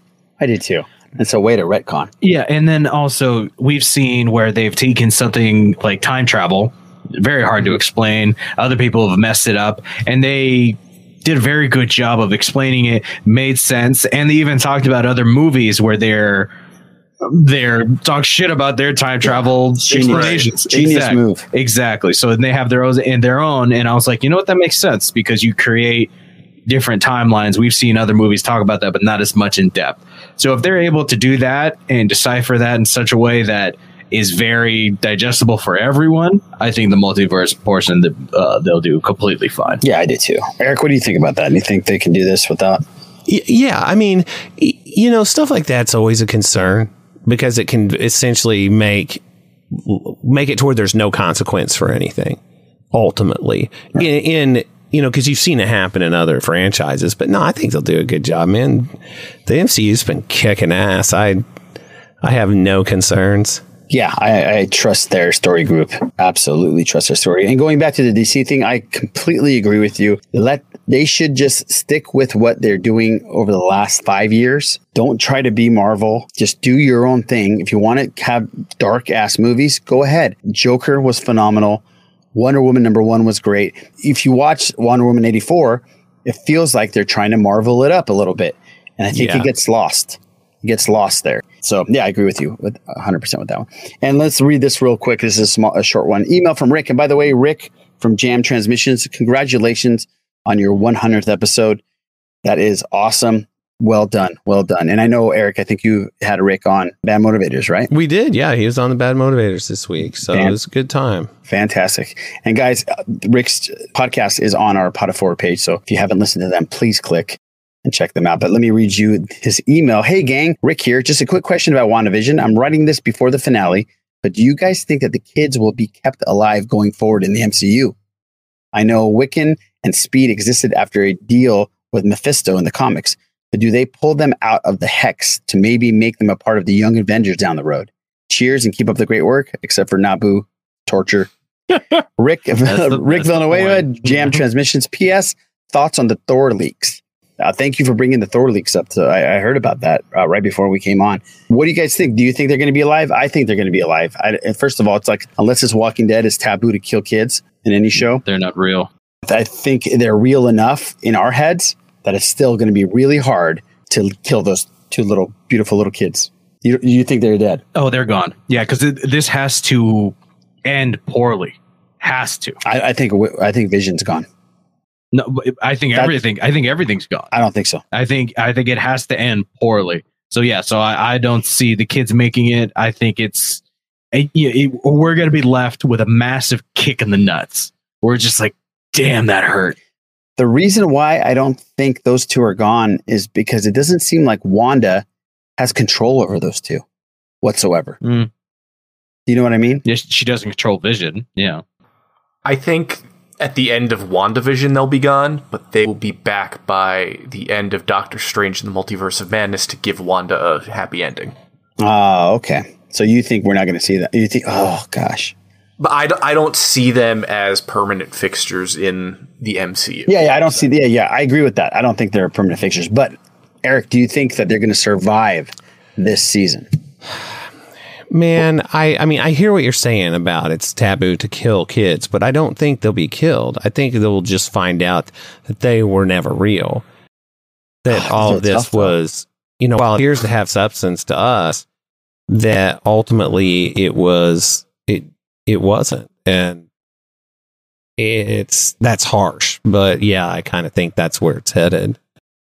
I did too. It's a way to retcon.
Yeah, and then also we've seen where they've taken something like time travel, very hard to explain. Other people have messed it up, and they did a very good job of explaining it, made sense, and they even talked about other movies where they're they're talk shit about their time travel
Genius.
explanations.
Genius
Exact-
move.
Exactly. So they have their own in their own, and I was like, you know what, that makes sense because you create different timelines. We've seen other movies talk about that, but not as much in depth. So if they're able to do that and decipher that in such a way that is very digestible for everyone, I think the multiverse portion that uh, they'll do completely fine.
Yeah, I do too. Eric, what do you think about that? Do you think they can do this without?
Y- Yeah, I mean, y- you know, stuff like that's always a concern because it can essentially make make it to where there's no consequence for anything. Ultimately, in, in you know, because you've seen it happen in other franchises, but no, I think they'll do a good job, man. The MCU's been kicking ass. I I have no concerns.
Yeah, I, I trust their story group. Absolutely trust their story. And going back to the DC thing, I completely agree with you. Let they should just stick with what they're doing over the last five years. Don't try to be Marvel. Just do your own thing. If you want to have dark ass movies, go ahead. Joker was phenomenal. Wonder Woman number one was great. If you watch Wonder Woman 84, it feels like they're trying to marvel it up a little bit. And I think
Yeah.
it gets lost. Gets lost there. So yeah, I agree with you with 100% with that one. And let's read this real quick. This is a, small, a short one. Email from Rick. And by the way, Rick from Jam Transmissions, congratulations on your 100th episode. That is awesome. Well done. Well done. And I know, Eric, I think you had a Rick on Bad Motivators, right?
We did, yeah. He was on the Bad Motivators this week, so
Fan-
it was a good time.
Fantastic. And guys, uh, Rick's podcast is on our Pot of Forward page. So if you haven't listened to them, please click and check them out. But let me read you his email. Hey, gang, Rick here. Just a quick question about WandaVision. I'm writing this before the finale, but do you guys think that the kids will be kept alive going forward in the MCU? I know Wiccan and Speed existed after a deal with Mephisto in the comics, but do they pull them out of the hex to maybe make them a part of the Young Avengers down the road? Cheers and keep up the great work, except for Nabu torture. (laughs) Rick
the- (laughs)
Rick Villanueva. Jam (laughs) Transmissions. P.S. Thoughts on the Thor leaks? Uh, thank you for bringing the Thor leaks up. So I, I heard about that uh, right before we came on. What do you guys think? Do you think they're going to be alive? I think they're going to be alive. I, and first of all, it's like unless it's Walking Dead, it's taboo to kill kids in any show.
They're not real.
I think they're real enough in our heads that it's still going to be really hard to kill those two little beautiful little kids. You you think they're dead?
Oh, they're gone. Yeah, because this has to end poorly. Has to.
I, I think I think Vision's gone.
No, I think
That-
everything. I think everything's gone.
I don't think so.
I think. I think it has to end poorly. So yeah. So I, I don't see the kids making it. I think it's. it- it- we're gonna be left with a massive kick in the nuts. We're just like, damn, that hurt.
The reason why I don't think those two are gone is because it doesn't seem like Wanda has control over those two whatsoever.
Mm.
You know what I mean?
Yes, she doesn't control vision. Yeah.
I think at the end of WandaVision they'll be gone, but they will be back by the end of Doctor Strange and the Multiverse of Madness to give Wanda a happy ending.
Oh, okay. So you think we're not going to see that? You think? Oh gosh.
But I, d- I don't see them as permanent fixtures in the MCU.
Yeah, yeah. I don't see. Yeah, yeah. I agree with that. I don't think they're permanent fixtures. But Eric, do you think that they're going to survive this season?
Man, I, I mean, I hear what you're saying about it's taboo to kill kids, but I don't think they'll be killed. I think they'll just find out that they were never real. That
Oh, (sighs)
all of this
tough,
was, you know, while it appears to have substance to us, that ultimately it was, it, it wasn't. And it's, that's harsh. But yeah, I kind of think that's where it's headed.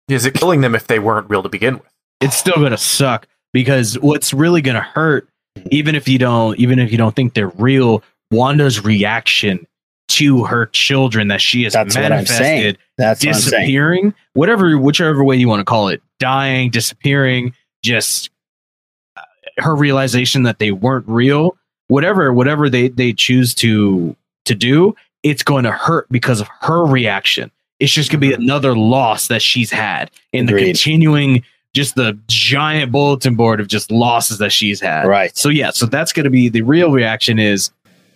Is it killing them if they weren't real to begin with?
it's still gonna suck because what's really gonna hurt, even if you don't, even if you don't think they're real, Wanda's reaction to her children that she has
That's what
manifested,
That's what
disappearing, whatever, whichever way you want to call it, dying, disappearing, just uh, her realization that they weren't real, whatever, whatever they they choose to to do, it's going to hurt because of her reaction. It's just going to be another loss that she's had in the continuing just the giant bulletin board of just losses that she's had.
Right.
So yeah, so that's going to be the real reaction is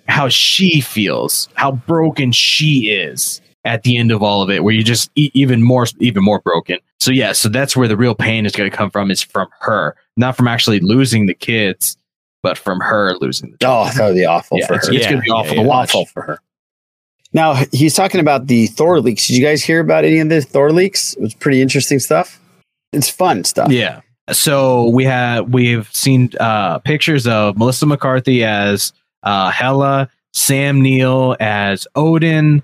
how she feels, how broken she is at the end of all of it, where you just e- even more even more broken. So yeah, so that's where the real pain is going to come from is from her, not from actually losing the kids, but from her losing the
Oh, that would be awful
Yeah,
for
it's,
her.
it's going to be awful
yeah.
to watch.
Awful for her. Now he's talking about the Thor leaks. Did you guys hear about any of the Thor leaks? It was pretty interesting stuff. It's fun stuff.
Yeah. So we have we've seen uh, pictures of Melissa McCarthy as uh, Hela, Sam Neill as Odin,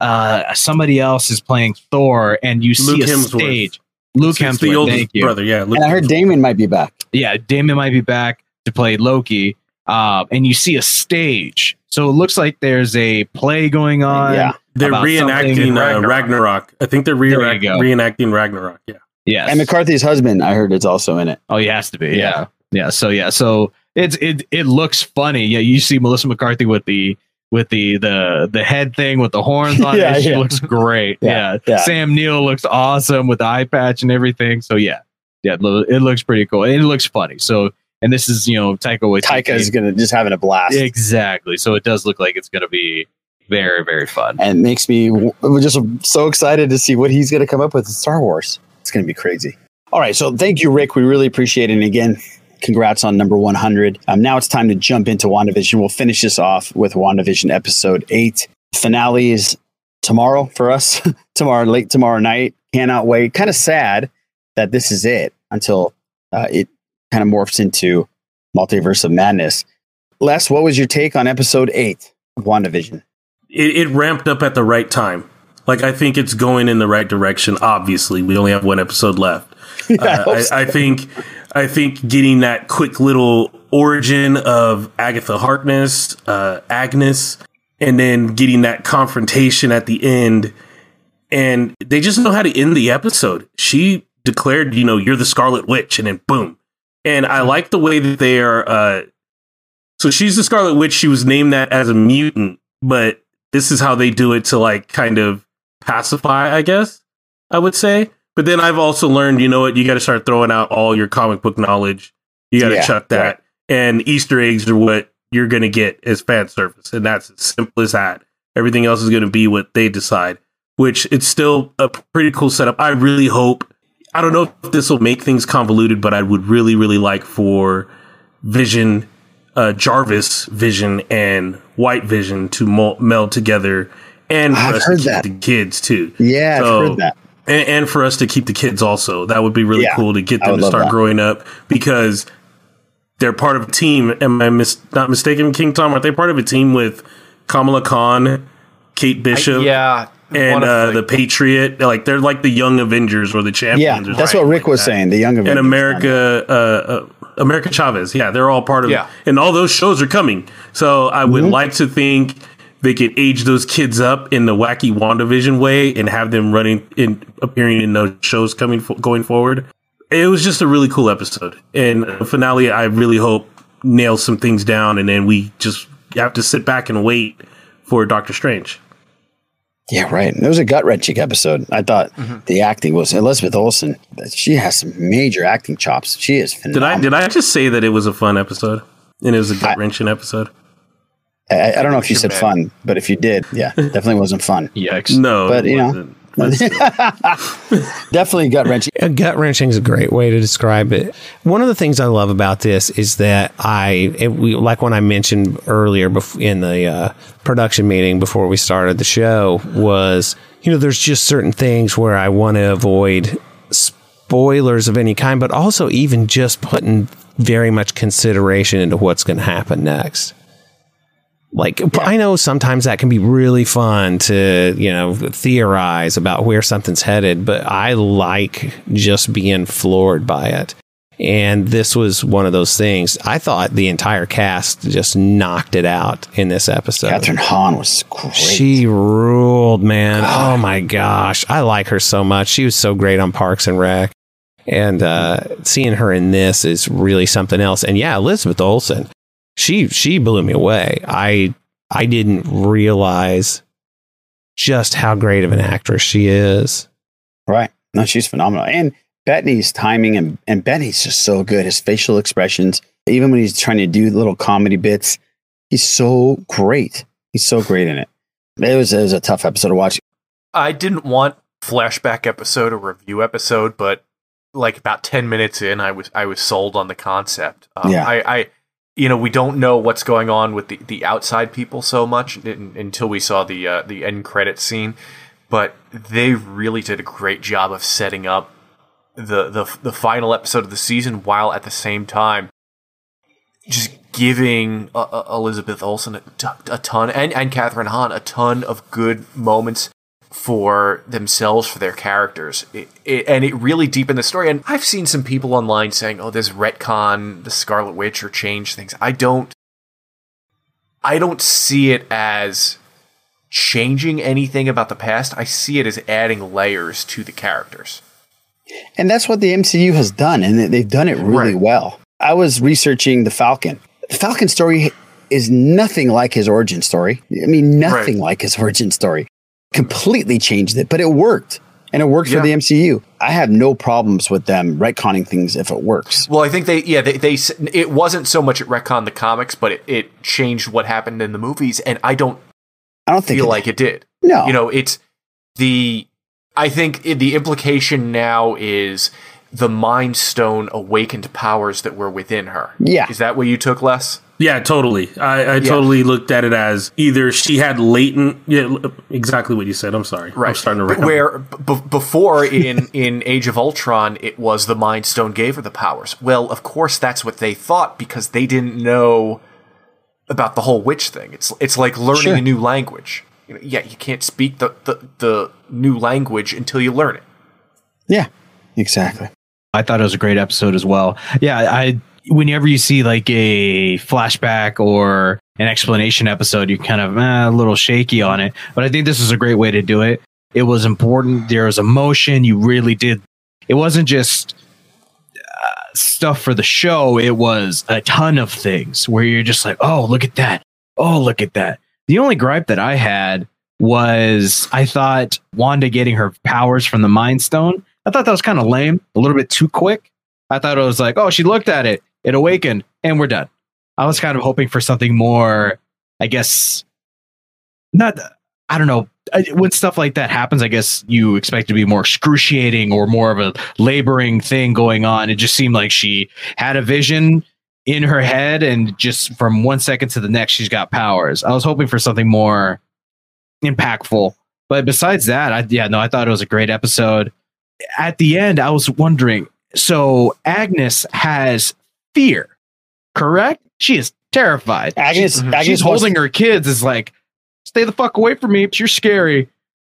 uh, somebody else is playing Thor, and you see
Luke
a
Hemsworth.
stage. Luke
It's the
Hemsworth,
oldest
thank you.
brother, yeah, Luke
and I heard Damon might be back.
Yeah, Damon might be back to play Loki. Um, and you see a stage, so it looks like there's a play going on.
Yeah.
They're reenacting
in
uh, Ragnarok. I think they're
There you
reenact-
go.
reenacting Ragnarok. Yeah.
Yes.
And McCarthy's husband, I heard, is also in it.
Oh, he has to be.
Yeah.
Yeah. Yeah. So yeah. So it's it it looks funny. Yeah. You see Melissa McCarthy with the with the the the head thing with the horns on (laughs)
Yeah,
it. She
yeah.
looks great.
Yeah,
Yeah,
yeah.
Sam Neill looks awesome with the eye patch and everything. So yeah. Yeah. It looks pretty cool. And it looks funny. So and this is you know Taika Waititi.
Taika is gonna just having a blast.
exactly. So it does look like it's gonna be very very fun.
and makes me w- just so excited to see what he's going to come up with in Star Wars. It's going to be crazy. All right, so thank you, Rick. We really appreciate it. And again, congrats on number 100. Um, now it's time to jump into WandaVision. We'll finish this off with WandaVision episode 8. Finale is tomorrow for us, (laughs) tomorrow, late tomorrow night. Cannot wait. Kind of sad that this is it until uh, it kind of morphs into Multiverse of Madness. Les, what was your take on episode 8 of WandaVision?
It, it ramped up at the right time. Like I think it's going in the right direction. Obviously, we only have one episode left. (laughs)
Yeah, I
Uh, I,
so.
I think I think getting that quick little origin of Agatha Harkness, uh, Agnes, and then getting that confrontation at the end, and they just know how to end the episode. She declared, you know, you're the Scarlet Witch, and then boom. And I like the way that they are. Uh, so she's the Scarlet Witch. She was named that as a mutant, but this is how they do it to like kind of pacify, I guess I would say. But then I've also learned, you know what, you got to start throwing out all your comic book knowledge. You got to
Yeah,
chuck that.
right.
And Easter eggs are what you're going to get as fan service. And that's as simple as that. Everything else is going to be what they decide, which it's still a pretty cool setup. I really hope, I don't know if this will make things convoluted, but I would really, really like for Vision, uh, Jarvis Vision, and White Vision to meld together, and for
I've
us
heard
to keep
that.
the kids too.
Yeah, I've
So-
heard that.
And, and for us to keep the kids also, that would be really
Yeah,
cool to get them to start
that.
growing up because they're part of a team. Am I mis- not mistaken, King Tom? Aren't they part of a team with Kamala Khan, Kate Bishop,
yeah,
and uh,
the-
the Patriot? Like they're like the young Avengers or the champions.
Yeah, that's
something
what Rick
like
was
that.
saying. The young Avengers and
America, uh, uh, America Chavez. Yeah, they're all part of.
Yeah.
and all those shows are coming. So I would
Mm-hmm.
like to think they could age those kids up in the wacky WandaVision way and have them running in appearing in those shows coming going forward. It was just a really cool episode, and the finale. I really hope nails some things down, and then we just have to sit back and wait for Doctor Strange.
Yeah, right. It was a gut wrenching episode. I thought
Mm-hmm.
the acting was Elizabeth Olsen. She has some major acting chops. She is
Did. I did I just say that it was a fun episode and it was a gut wrenching episode?
I, I don't know if you said
mad.
fun, but if you did, yeah, (laughs) definitely wasn't fun.
Yikes.
No,
But,
it
you know,
wasn't. (laughs) But still. (laughs)
Definitely gut wrenching.
Gut wrenching is a great way to describe it. One of the things I love about this is that I, it, we, like when I mentioned earlier bef- in the uh, production meeting before we started the show, was you know there's just certain things where I want to avoid spoilers of any kind, but also even just putting very much consideration into what's going to happen next. Like I know sometimes that can be really fun to, you know, theorize about where something's headed, but I like just being floored by it. And this was one of those things. I thought the entire cast just knocked it out in this episode.
Kathryn Hahn was great.
She ruled, man. Oh my gosh. I like her so much. She was so great on Parks and Rec. And uh, seeing her in this is really something else. And yeah, Elizabeth Olsen, she she blew me away. I I didn't realize just how great of an actress she is.
Right. No, she's phenomenal. And Bettany's timing and, and Bettany's just so good. His facial expressions, even when he's trying to do little comedy bits, he's so great. He's so great in it. It was, it was a tough episode to watch.
I didn't want flashback episode or review episode, but like about ten minutes in, I was I was sold on the concept. Um,
Yeah.
I, I, you know, we don't know what's going on with the, the outside people so much in, until we saw the uh, the end credit scene, but they really did a great job of setting up the the the final episode of the season, while at the same time just giving uh, uh, Elizabeth Olsen a ton and and Kathryn Hahn a ton of good moments for themselves for their characters it, it, and it really deepened the story and i've seen some people online saying oh this retcon the scarlet witch or change things i don't i don't see it as changing anything about the past i see it as adding layers to the characters
And that's what the MCU has done, and they- they've done it really well. I was researching the Falcon. The Falcon story is nothing like his origin story. I mean, nothing like his (laughs) origin story. Completely changed it, but it worked. And it worked for the MCU. I have no problems with them retconning things if it works.
well i think they yeah they, they it wasn't so much it retconned the comics but it, it changed what happened in the movies and i don't
I don't think
feel
it-
like it did
No.
you know it's the i think the implication now is the mind stone awakened powers that were within her
Yeah.
is that what you took Les
Yeah, totally. I, I
Yeah.
totally looked at it as either she had latent, yeah, exactly what you said. I'm sorry. I'm starting to
But where b- before in (laughs) in Age of Ultron, it was the Mind Stone gave her the powers. Well, of course, that's what they thought because they didn't know about the whole witch thing. It's it's like learning
Sure.
a new language. You know, yeah, you can't speak the, the the new language until you learn it.
Yeah, exactly.
I thought it was a great episode as well. Yeah, I whenever you see like a flashback or an explanation episode, you're kind of eh, a little shaky on it. But I think this is a great way to do it. It was important. There was emotion. You really did. It wasn't just uh, stuff for the show. It was a ton of things where you're just like, oh, look at that. Oh, look at that. The only gripe that I had was I thought Wanda getting her powers from the Mind Stone. I thought that was kind of lame, a little bit too quick. I thought it was like, oh, she looked at it, it awakened, and we're done. I was kind of hoping for something more, I guess, not, I don't know. When stuff like that happens, I guess you expect to be more excruciating or more of a laboring thing going on. It just seemed like she had a vision in her head, and just from one second to the next, she's got powers. I was hoping for something more impactful. But besides that, I, yeah, no, I thought it was a great episode. At the end, I was wondering so Agnes has fear, correct? She is terrified.
Agnes-
she's,
Agnes
she's
wants-
holding her kids, is like, stay the fuck away from me. You're scary.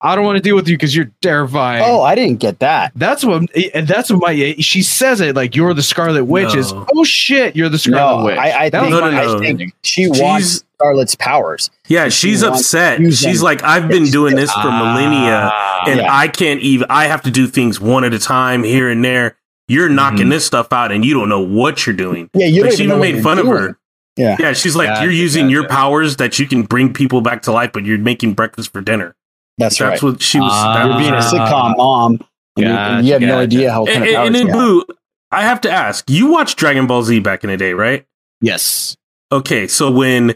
I don't want to deal with you because you're terrifying.
Oh, I didn't get that.
That's what, and that's what my, she says it like, you're the Scarlet Witch. Is, oh shit, you're the Scarlet
No,
Witch.
I, I
That
think,
was my
I think she wants Scarlet's powers.
Yeah,
She
she's
wants
upset. She's like, I've been doing this for ah, millennia, and
Yeah.
I can't even. I have to do things one at a time here and there. You're mm-hmm. knocking this stuff out, and you don't know what you're doing.
Yeah, you
Like, she
even know
made
you're
fun of her.
Yeah.
Yeah, she's like,
Yeah,
you're
I
using your powers that you can bring people back to life, but you're making breakfast for dinner.
That's,
That's
right.
what she was. that
You're being a sitcom mom. and you- and you have no idea how kind
And,
of
and then
you have.
Boo, I have to ask, you watched Dragon Ball Z back in the day, right?
Yes.
Okay, so when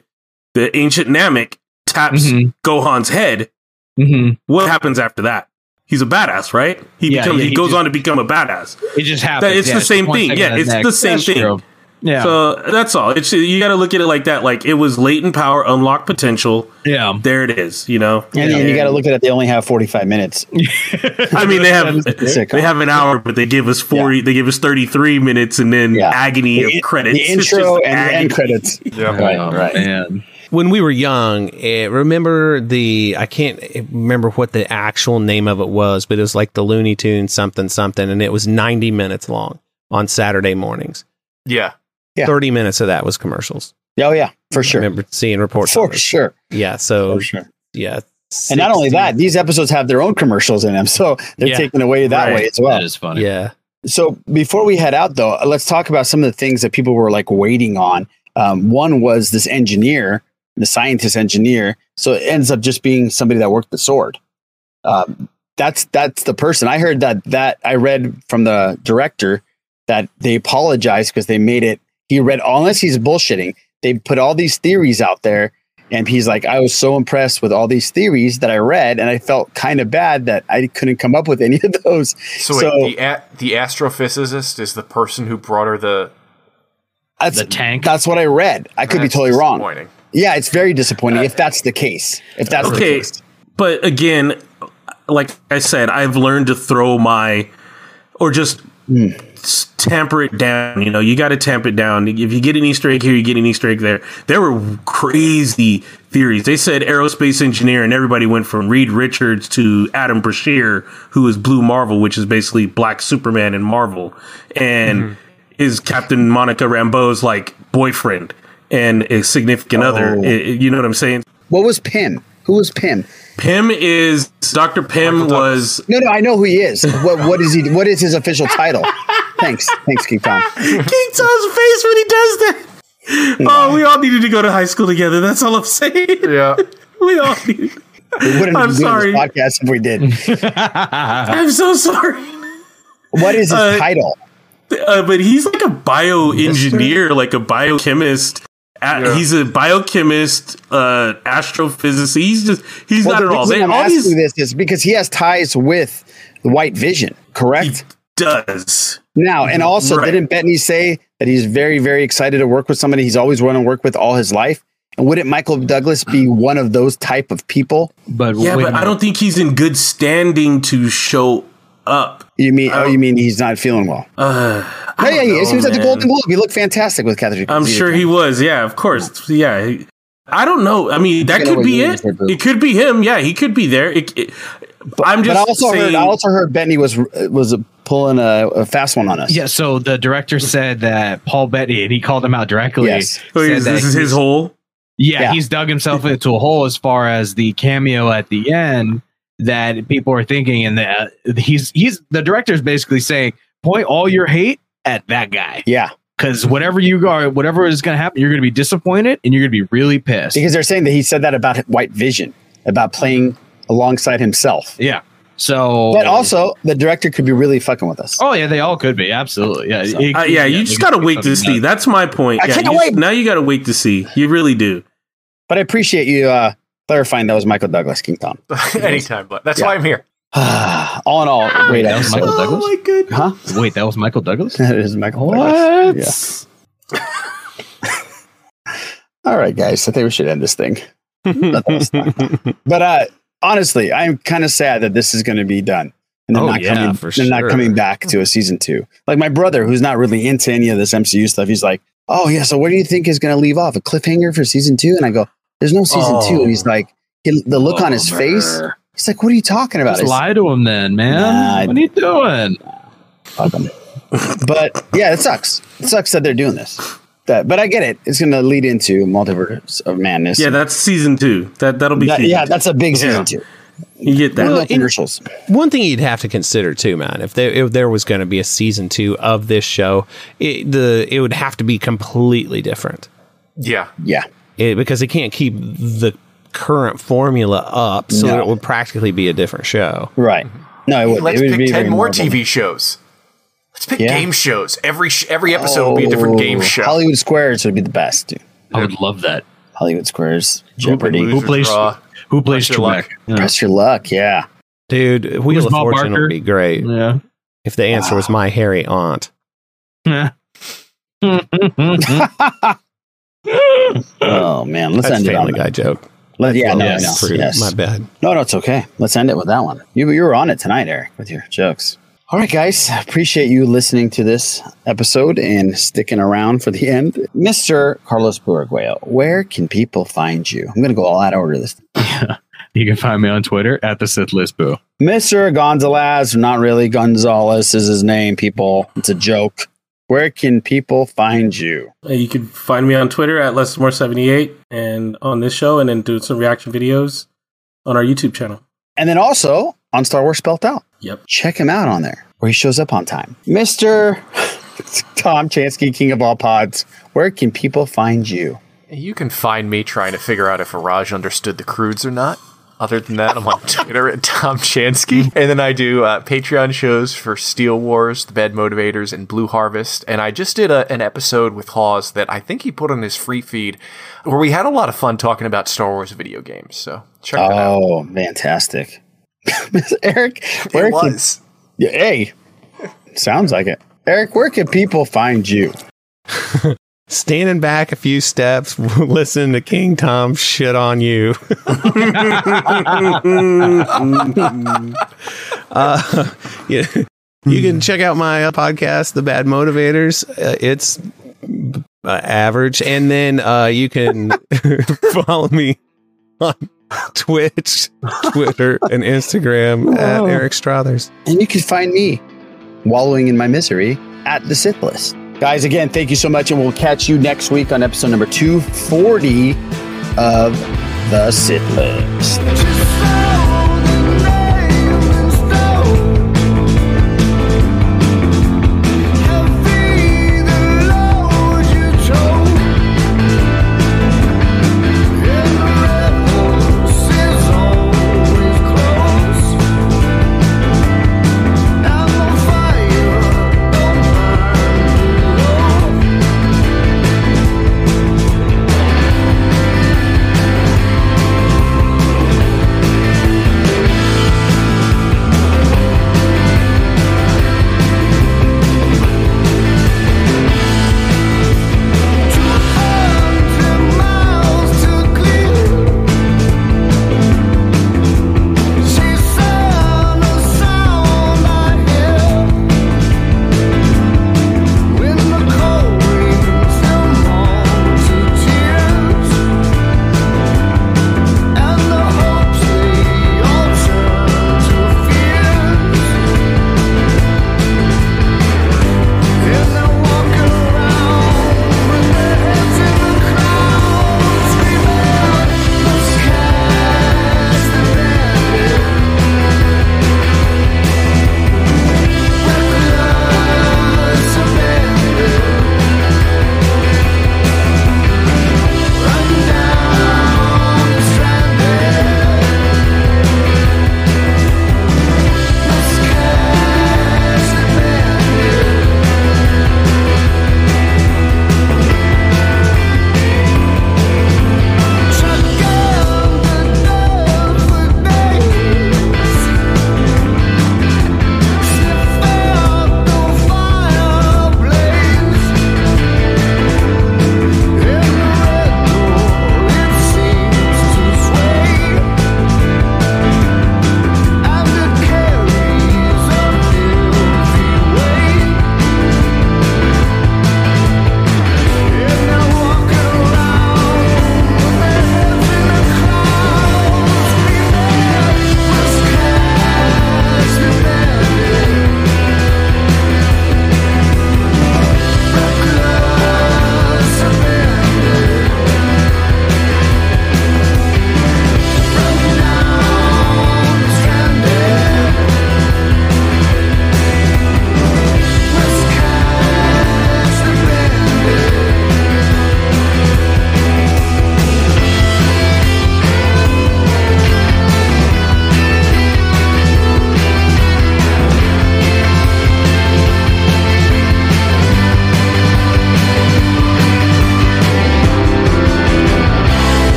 the ancient Namek taps
Mm-hmm.
Gohan's head, what happens after that? He's a badass, right? He
Yeah,
becomes.
yeah,
he,
he
goes
just-
on to become a badass.
It just
That-
happens.
it's
yeah,
the same thing. Yeah, it's
next.
the same
That's
thing.
true. Yeah.
So that's all. It's you got to look at it like that. Like it was latent power, unlocked potential.
Yeah.
There it is. You know.
And, then you got to look at it. They only have 45 minutes. (laughs)
I mean, they have they have an hour, but they give us forty. They give us thirty three minutes, and then agony
The-
of credits.
the intro
just
and
agony.
end credits.
Yeah,
Right,
Oh,
right.
man.
When we were young, eh, remember the I can't remember what the actual name of it was, but it was like the Looney Tunes something something, and it was ninety minutes long on Saturday mornings.
Yeah.
Yeah.
Thirty minutes of that was commercials.
Oh yeah, for sure.
I remember seeing reports
For
on
sure.
Yeah, so
For sure.
yeah,
And not only that, these episodes have their own commercials in them, so they're
Yeah.
taken away that
Right.
way as well.
That is funny.
Yeah.
So before we head out, though, let's talk about some of the things that people were like waiting on. Um, one was this engineer, the scientist engineer. So it ends up just being somebody that worked the sword. Um, that's that's the person. I heard that that I read from the director that they apologized because they made it. He read unless he's bullshitting. They put all these theories out there, and he's like, I was so impressed with all these theories that I read, and I felt kind of bad that I couldn't come up with any of those.
So, wait, the a- the astrophysicist is the person who brought her the
That's,
the tank.
That's what I read. I could be totally wrong.
Disappointing.
Yeah, it's very disappointing if that's the case. If that's the
okay,
case.
but again, like I said, I've learned to throw my or just hmm. s- tamper it down. You know, you got to tamp it down. If you get an Easter egg here, you get an Easter egg there. There were crazy theories. They said aerospace engineer, and everybody went from Reed Richards to Adam Brashear, who is Blue Marvel, which is basically Black Superman in Marvel, and mm-hmm. is Captain Monica Rambeau's like boyfriend and a significant other.
Oh.
I- I- you know what I'm saying?
What was Pym? Who was Pym?
Pym is Dr. Pym was
No, no, I know who he is. What what is he? What is his official title? Thanks, thanks, King Tom.
King Tom's face when he does that. Oh, we all needed to go to high school together. That's all I'm saying.
Yeah. (laughs)
we all needed.
We wouldn't
I'm
be doing
sorry.
this podcast if we did. (laughs)
I'm so sorry.
What is his
Uh,
title?
Uh, but he's like a bioengineer, like a biochemist. A- He's a biochemist, uh, astrophysicist. He's just he's
Well,
got
the
it all. They,
I'm
all
asking
these
this is because he has ties with the White Vision, correct?
does
Now, and also,
Right.
didn't Bettany say that he's very, very excited to work with somebody he's always wanted to work with all his life? And wouldn't Michael Douglas be one of those type of people?
But
yeah, but I don't think he's in good standing to show up.
You mean? Oh, you mean he's not feeling well? (sighs)
Uh,
No, yeah, he is. He was at the. Golden Globe. He looked fantastic with Catherine.
I'm sure he was. Yeah, of course. Yeah. he- I don't know. I mean, that could be it.
it.
It could be him. Yeah, he could be there. It, it- I'm just
but I also
saying.
heard. I also heard Bettany was was pulling a, a fast one on us.
Yeah, so the director said that Paul Bettany, and he called him out directly.
Yes.
Said
is- this is his hole.
Yeah,
Yeah.
he's dug himself into a hole as far as the cameo at the end that people are thinking, and that he's he's the director's basically saying, point all your hate at that guy.
Yeah,
because whatever you are, whatever is going to happen, you're going to be disappointed and you're going to be really pissed.
because they're saying that he said that about White Vision, about playing alongside himself.
Yeah. So,
But also, the director could be really fucking with us.
oh yeah, they all could be absolutely. Yeah, it-
Uh, yeah, you just gotta wait to see.
nuts.
That's my point.
I
yeah,
can't
you-
wait.
Now you gotta wait to see. You really do.
But I appreciate you uh, clarifying that was Michael Douglas, King Tom. (laughs)
Anytime, but that's
Yeah.
why I'm here. (sighs)
all in all, wait,
That was
episode.
Michael Douglas.
my goodness.
Huh?
Wait, that was Michael Douglas. (laughs)
That is Michael
What?
Douglas. (laughs) Yeah. all right, guys. I think we should end this thing. but uh, honestly, I'm kind of sad that this is going to be done. And they're
Oh,
not
yeah,
coming,
for
they're not coming back to a season two. Like my brother, who's not really into any of this MCU stuff, he's like, "Oh yeah, so what do you think is going to leave off a cliffhanger for season two? And I go, "There's no season two. And he's like, he, the look on his face. He's like, "What are you talking about?"
Just
It's-
lie to him then, man.
Nah,
what are you doing?
Fuck 'em. but yeah, it sucks. It sucks that they're doing this. That, but I get it. It's going to lead into multiverse of madness.
Yeah, that's season two. That that'll be.
That- yeah,
two.
that's a big season
Yeah.
two.
You get that.
No
Well, in-
commercials.
One thing you'd have to consider too, man, if there if there was going to be a season two of this show, it, the it would have to be completely different.
Yeah.
Yeah.
It, because they can't keep the current formula up, so
No.
it would practically be a different show.
Right. No, it would.
Let's
it would
pick
be
ten more
Marvel.
TV shows. Let's pick
Yeah.
game shows. Every sh- every episode will be a different game
Oh,
show.
Hollywood Squares would be the best, dude.
I would love that.
Hollywood Squares, Jeopardy.
who plays
draw.
who plays
Press your luck.
Yeah.
Press your luck, yeah.
Dude, Wheel of Fortune
Barker?
would be great
Yeah.
if the answer was ah. my hairy aunt.
Yeah. (laughs) (laughs)
Oh man, let's
That's
end it on
Family
that.
Guy joke.
Let, yeah, no,
yes,
no, yes.
My bad.
No, no, it's okay. Let's end it with that one. You you were on it tonight, Eric, with your jokes. All right, guys. Appreciate you listening to this episode and sticking around for the end. Mr. Carlos Buraguayo, where can people find you? I'm going to go all out order this. (laughs)
You can find me on Twitter at the Sith Lisboo.
Mr. Gonzalez, not really Gonzalez is his name, people. It's a joke. Where can people find you?
Uh, You can find me on Twitter at lessmore78 and on this show, and then do some reaction videos on our YouTube channel.
And then also on Star Wars Spelt Out.
Yep.
Check him out on there where he shows up on time. Mr. (laughs) Tom Chansky, King of All Pods, where can people find you?
You can find me trying to figure out if Iraj understood the Croods or not. Other than that, I'm on (laughs) Twitter at Tom Chansky. And then I do uh, Patreon shows for Steele Wars, The Bad Motivators, and Blue Harvest. And I just did a, an episode with Hawes that I think he put on his free feed where we had a lot of fun talking about Star Wars video games. So check that out.
Oh, fantastic. (laughs) Eric, where
It
can,
was.
Yeah, hey, sounds like it. Eric, where can people find you? (laughs)
Standing back a few steps, (laughs) listening to King Tom shit on you. (laughs) uh, (laughs) yeah, You can check out my podcast, The Bad Motivators. Uh, it's uh, average. And then uh, you can follow me on Twitch, Twitter, and Instagram at
Oh.
Eric Strothers.
And you can find me wallowing in my misery at the Sith List. Guys, again, thank you so much, and we'll catch you next week on episode number 240 of the Sith List.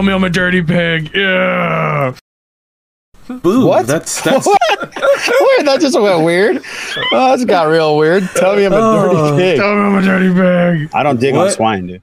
Tell me I'm a dirty pig. Yeah.
Boo.
What?
That's that's (laughs)
Wait, that just went weird. Oh, that's got real weird. Tell me I'm a
Oh.
dirty pig.
Tell me I'm a dirty pig.
I don't dig on swine, dude.